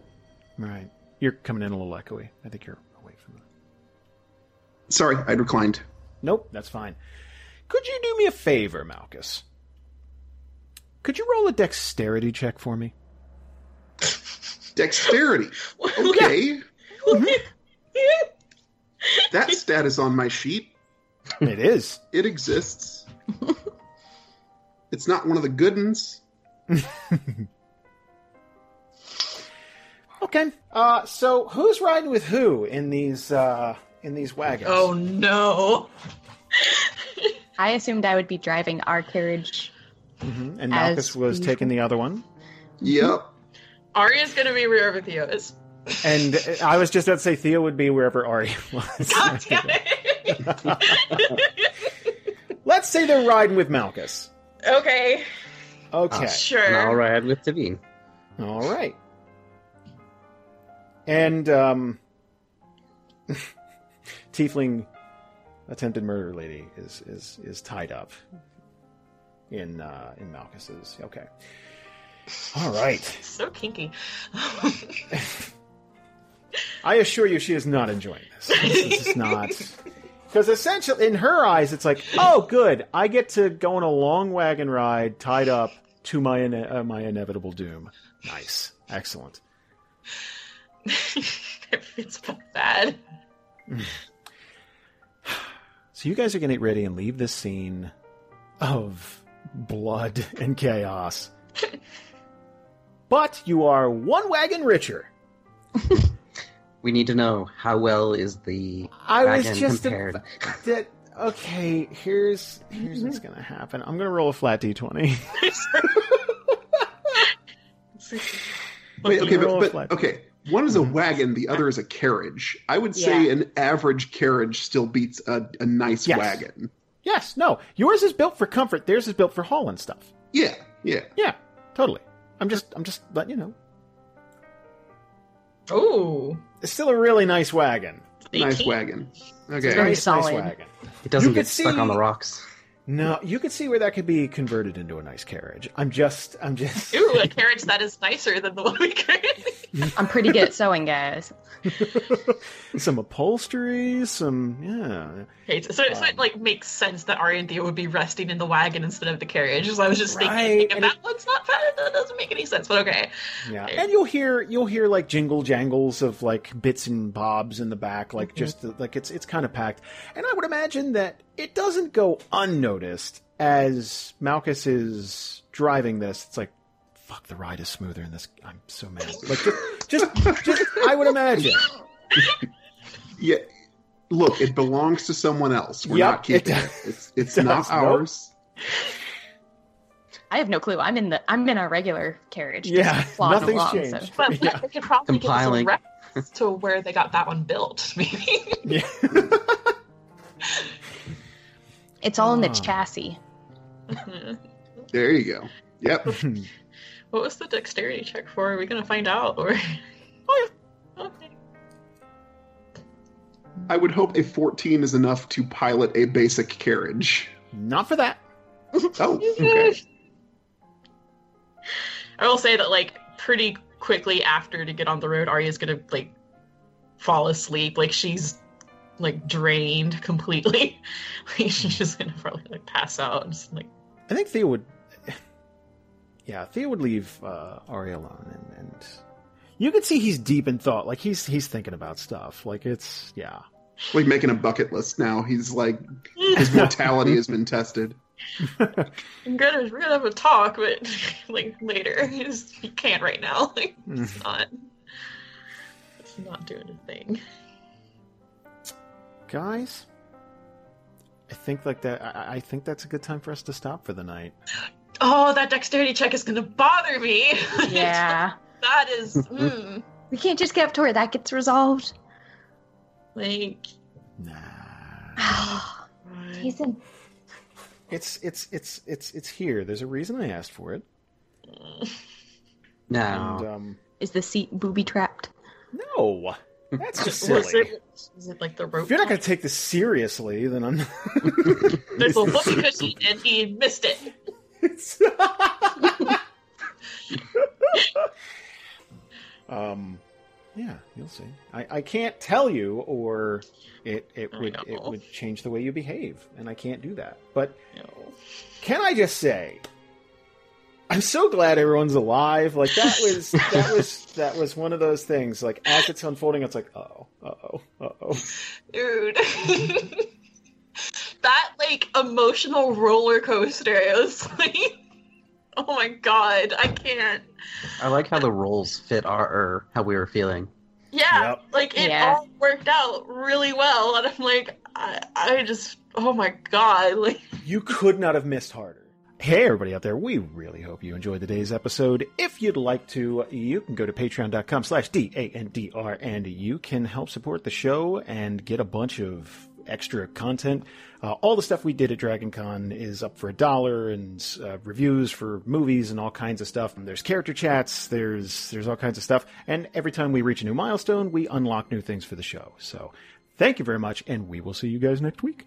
Right. You're coming in a little echoey. I think you're away from the. Sorry, I'd reclined. Nope, that's fine. Could you do me a favor, Malchus? Could you roll a dexterity check for me? Dexterity. Okay, that stat is on my sheet. it is. It exists. it's not one of the good ones. Okay. Uh, so who's riding with who in these uh, in these wagons? Oh no! I assumed I would be driving our carriage. Mhm. and Malchus was usual. taking the other one. Yep. Aria's gonna be wherever Theo is. And I was just about to say Theo would be wherever Ari was. God damn it! Let's say they're riding with Malchus. okay, Okay. sure. And I'll ride with Teveen. All right. And um Tiefling attempted murder lady is is is tied up in uh, in Malchus's. Okay. All right. So kinky. I assure you, she is not enjoying this. This is not. Because essentially, in her eyes, it's like, oh, good, I get to go on a long wagon ride tied up to my ine- uh, my inevitable doom. Nice, excellent. it's bad. So you guys are going to get ready and leave this scene of blood and chaos. but you are one wagon richer. We need to know how well is the I was wagon just compared. that. Okay, here's here's what's mm-hmm. going to happen. I'm going to roll a flat d20. Wait, okay, but, but okay. One is a mm-hmm. wagon, the other is a carriage. I would say Yeah. an average carriage still beats a, a nice Yes. wagon. yes, no, yours is built for comfort. Theirs is built for hauling stuff. Yeah, yeah. Yeah, totally. I'm just I'm just letting you know. Oh, It's still a really nice wagon. Nice wagon. Okay. Very Nice, nice solid. wagon. It doesn't You get could stuck on the rocks. No, you could see where that could be converted into a nice carriage. I'm just, I'm just. Ooh, a carriage that is nicer than the one we currently. I'm pretty good at sewing, guys. some upholstery, some yeah. Okay, so, so Um, it like makes sense that Ari and Theo would be resting in the wagon instead of the carriage. So I was just thinking, Right, if and that one's not bad, that doesn't make any sense. But okay, Yeah, and you'll hear you'll hear like jingle jangles of like bits and bobs in the back, like just like it's it's kind of packed. And I would imagine that it doesn't go unnoticed as Malchus is driving this. It's like, fuck, the ride is smoother in this. I'm so mad. Like just just, just I would imagine. Yeah. Look, it belongs to someone else. We're Yep, not keeping it it. It's it's does. not Nope. ours. I have no clue. I'm in the I'm in a regular carriage. just Yeah, plodding nothing's along, changed. So. but Yeah. they could probably Compiling. give us a reference to where they got that one built. Maybe. Yeah. It's all in the Ah. chassis. There you go. Yep. What was the dexterity check for? Are we gonna find out or? Oh yeah. Okay. I would hope a 14 is enough to pilot a basic carriage. Not for that. Oh, okay. I will say that like pretty quickly after to get on the road, Aria's gonna like fall asleep. Like she's like drained completely. like she's just gonna probably like pass out and just like I think Theo would. Yeah, Theo would leave uh, Ari alone, and, and you could see he's deep in thought. Like he's he's thinking about stuff. Like it's yeah. Like making a bucket list now. He's like his mortality has been tested. I'm gonna we're gonna have a talk, but like later. He just he can't right now. Like it's not it's not doing a thing. Guys, I think like that. I, I think that's a good time for us to stop for the night. Oh, that dexterity check is gonna bother me. Yeah. that is mm, we can't just get up to where that gets resolved. like Nah, Jason. it's it's it's it's it's here. There's a reason I asked for it. No. And um, Is the seat booby trapped? no, that's just was silly. it is it like the rope? If you're not going to take this seriously, then I'm. There's a whoopee cushion and he missed it. Um, yeah, you'll see. I, I can't tell you, or it it would it would change the way you behave, and I can't do that. But No. can I just say, I'm so glad everyone's alive. Like that was that was that was one of those things. Like as it's unfolding, it's like, oh, uh oh, uh oh. Dude. that like emotional roller coaster. It was like Oh my god, I can't. I like how the roles fit our or how we were feeling. Yeah, Yep. like it Yeah. all worked out really well, and I'm like, I, I just, oh my god, like, You could not have missed harder. Hey, everybody out there, we really hope you enjoyed today's episode. If you'd like to, you can go to patreon.com slash D-A-N-D-R and you can help support the show and get a bunch of extra content. Uh, all the stuff we did at Dragon Con is up for a dollar and uh, reviews for movies and all kinds of stuff. And there's character chats, there's, there's all kinds of stuff. And every time we reach a new milestone, we unlock new things for the show. So thank you very much, and we will see you guys next week.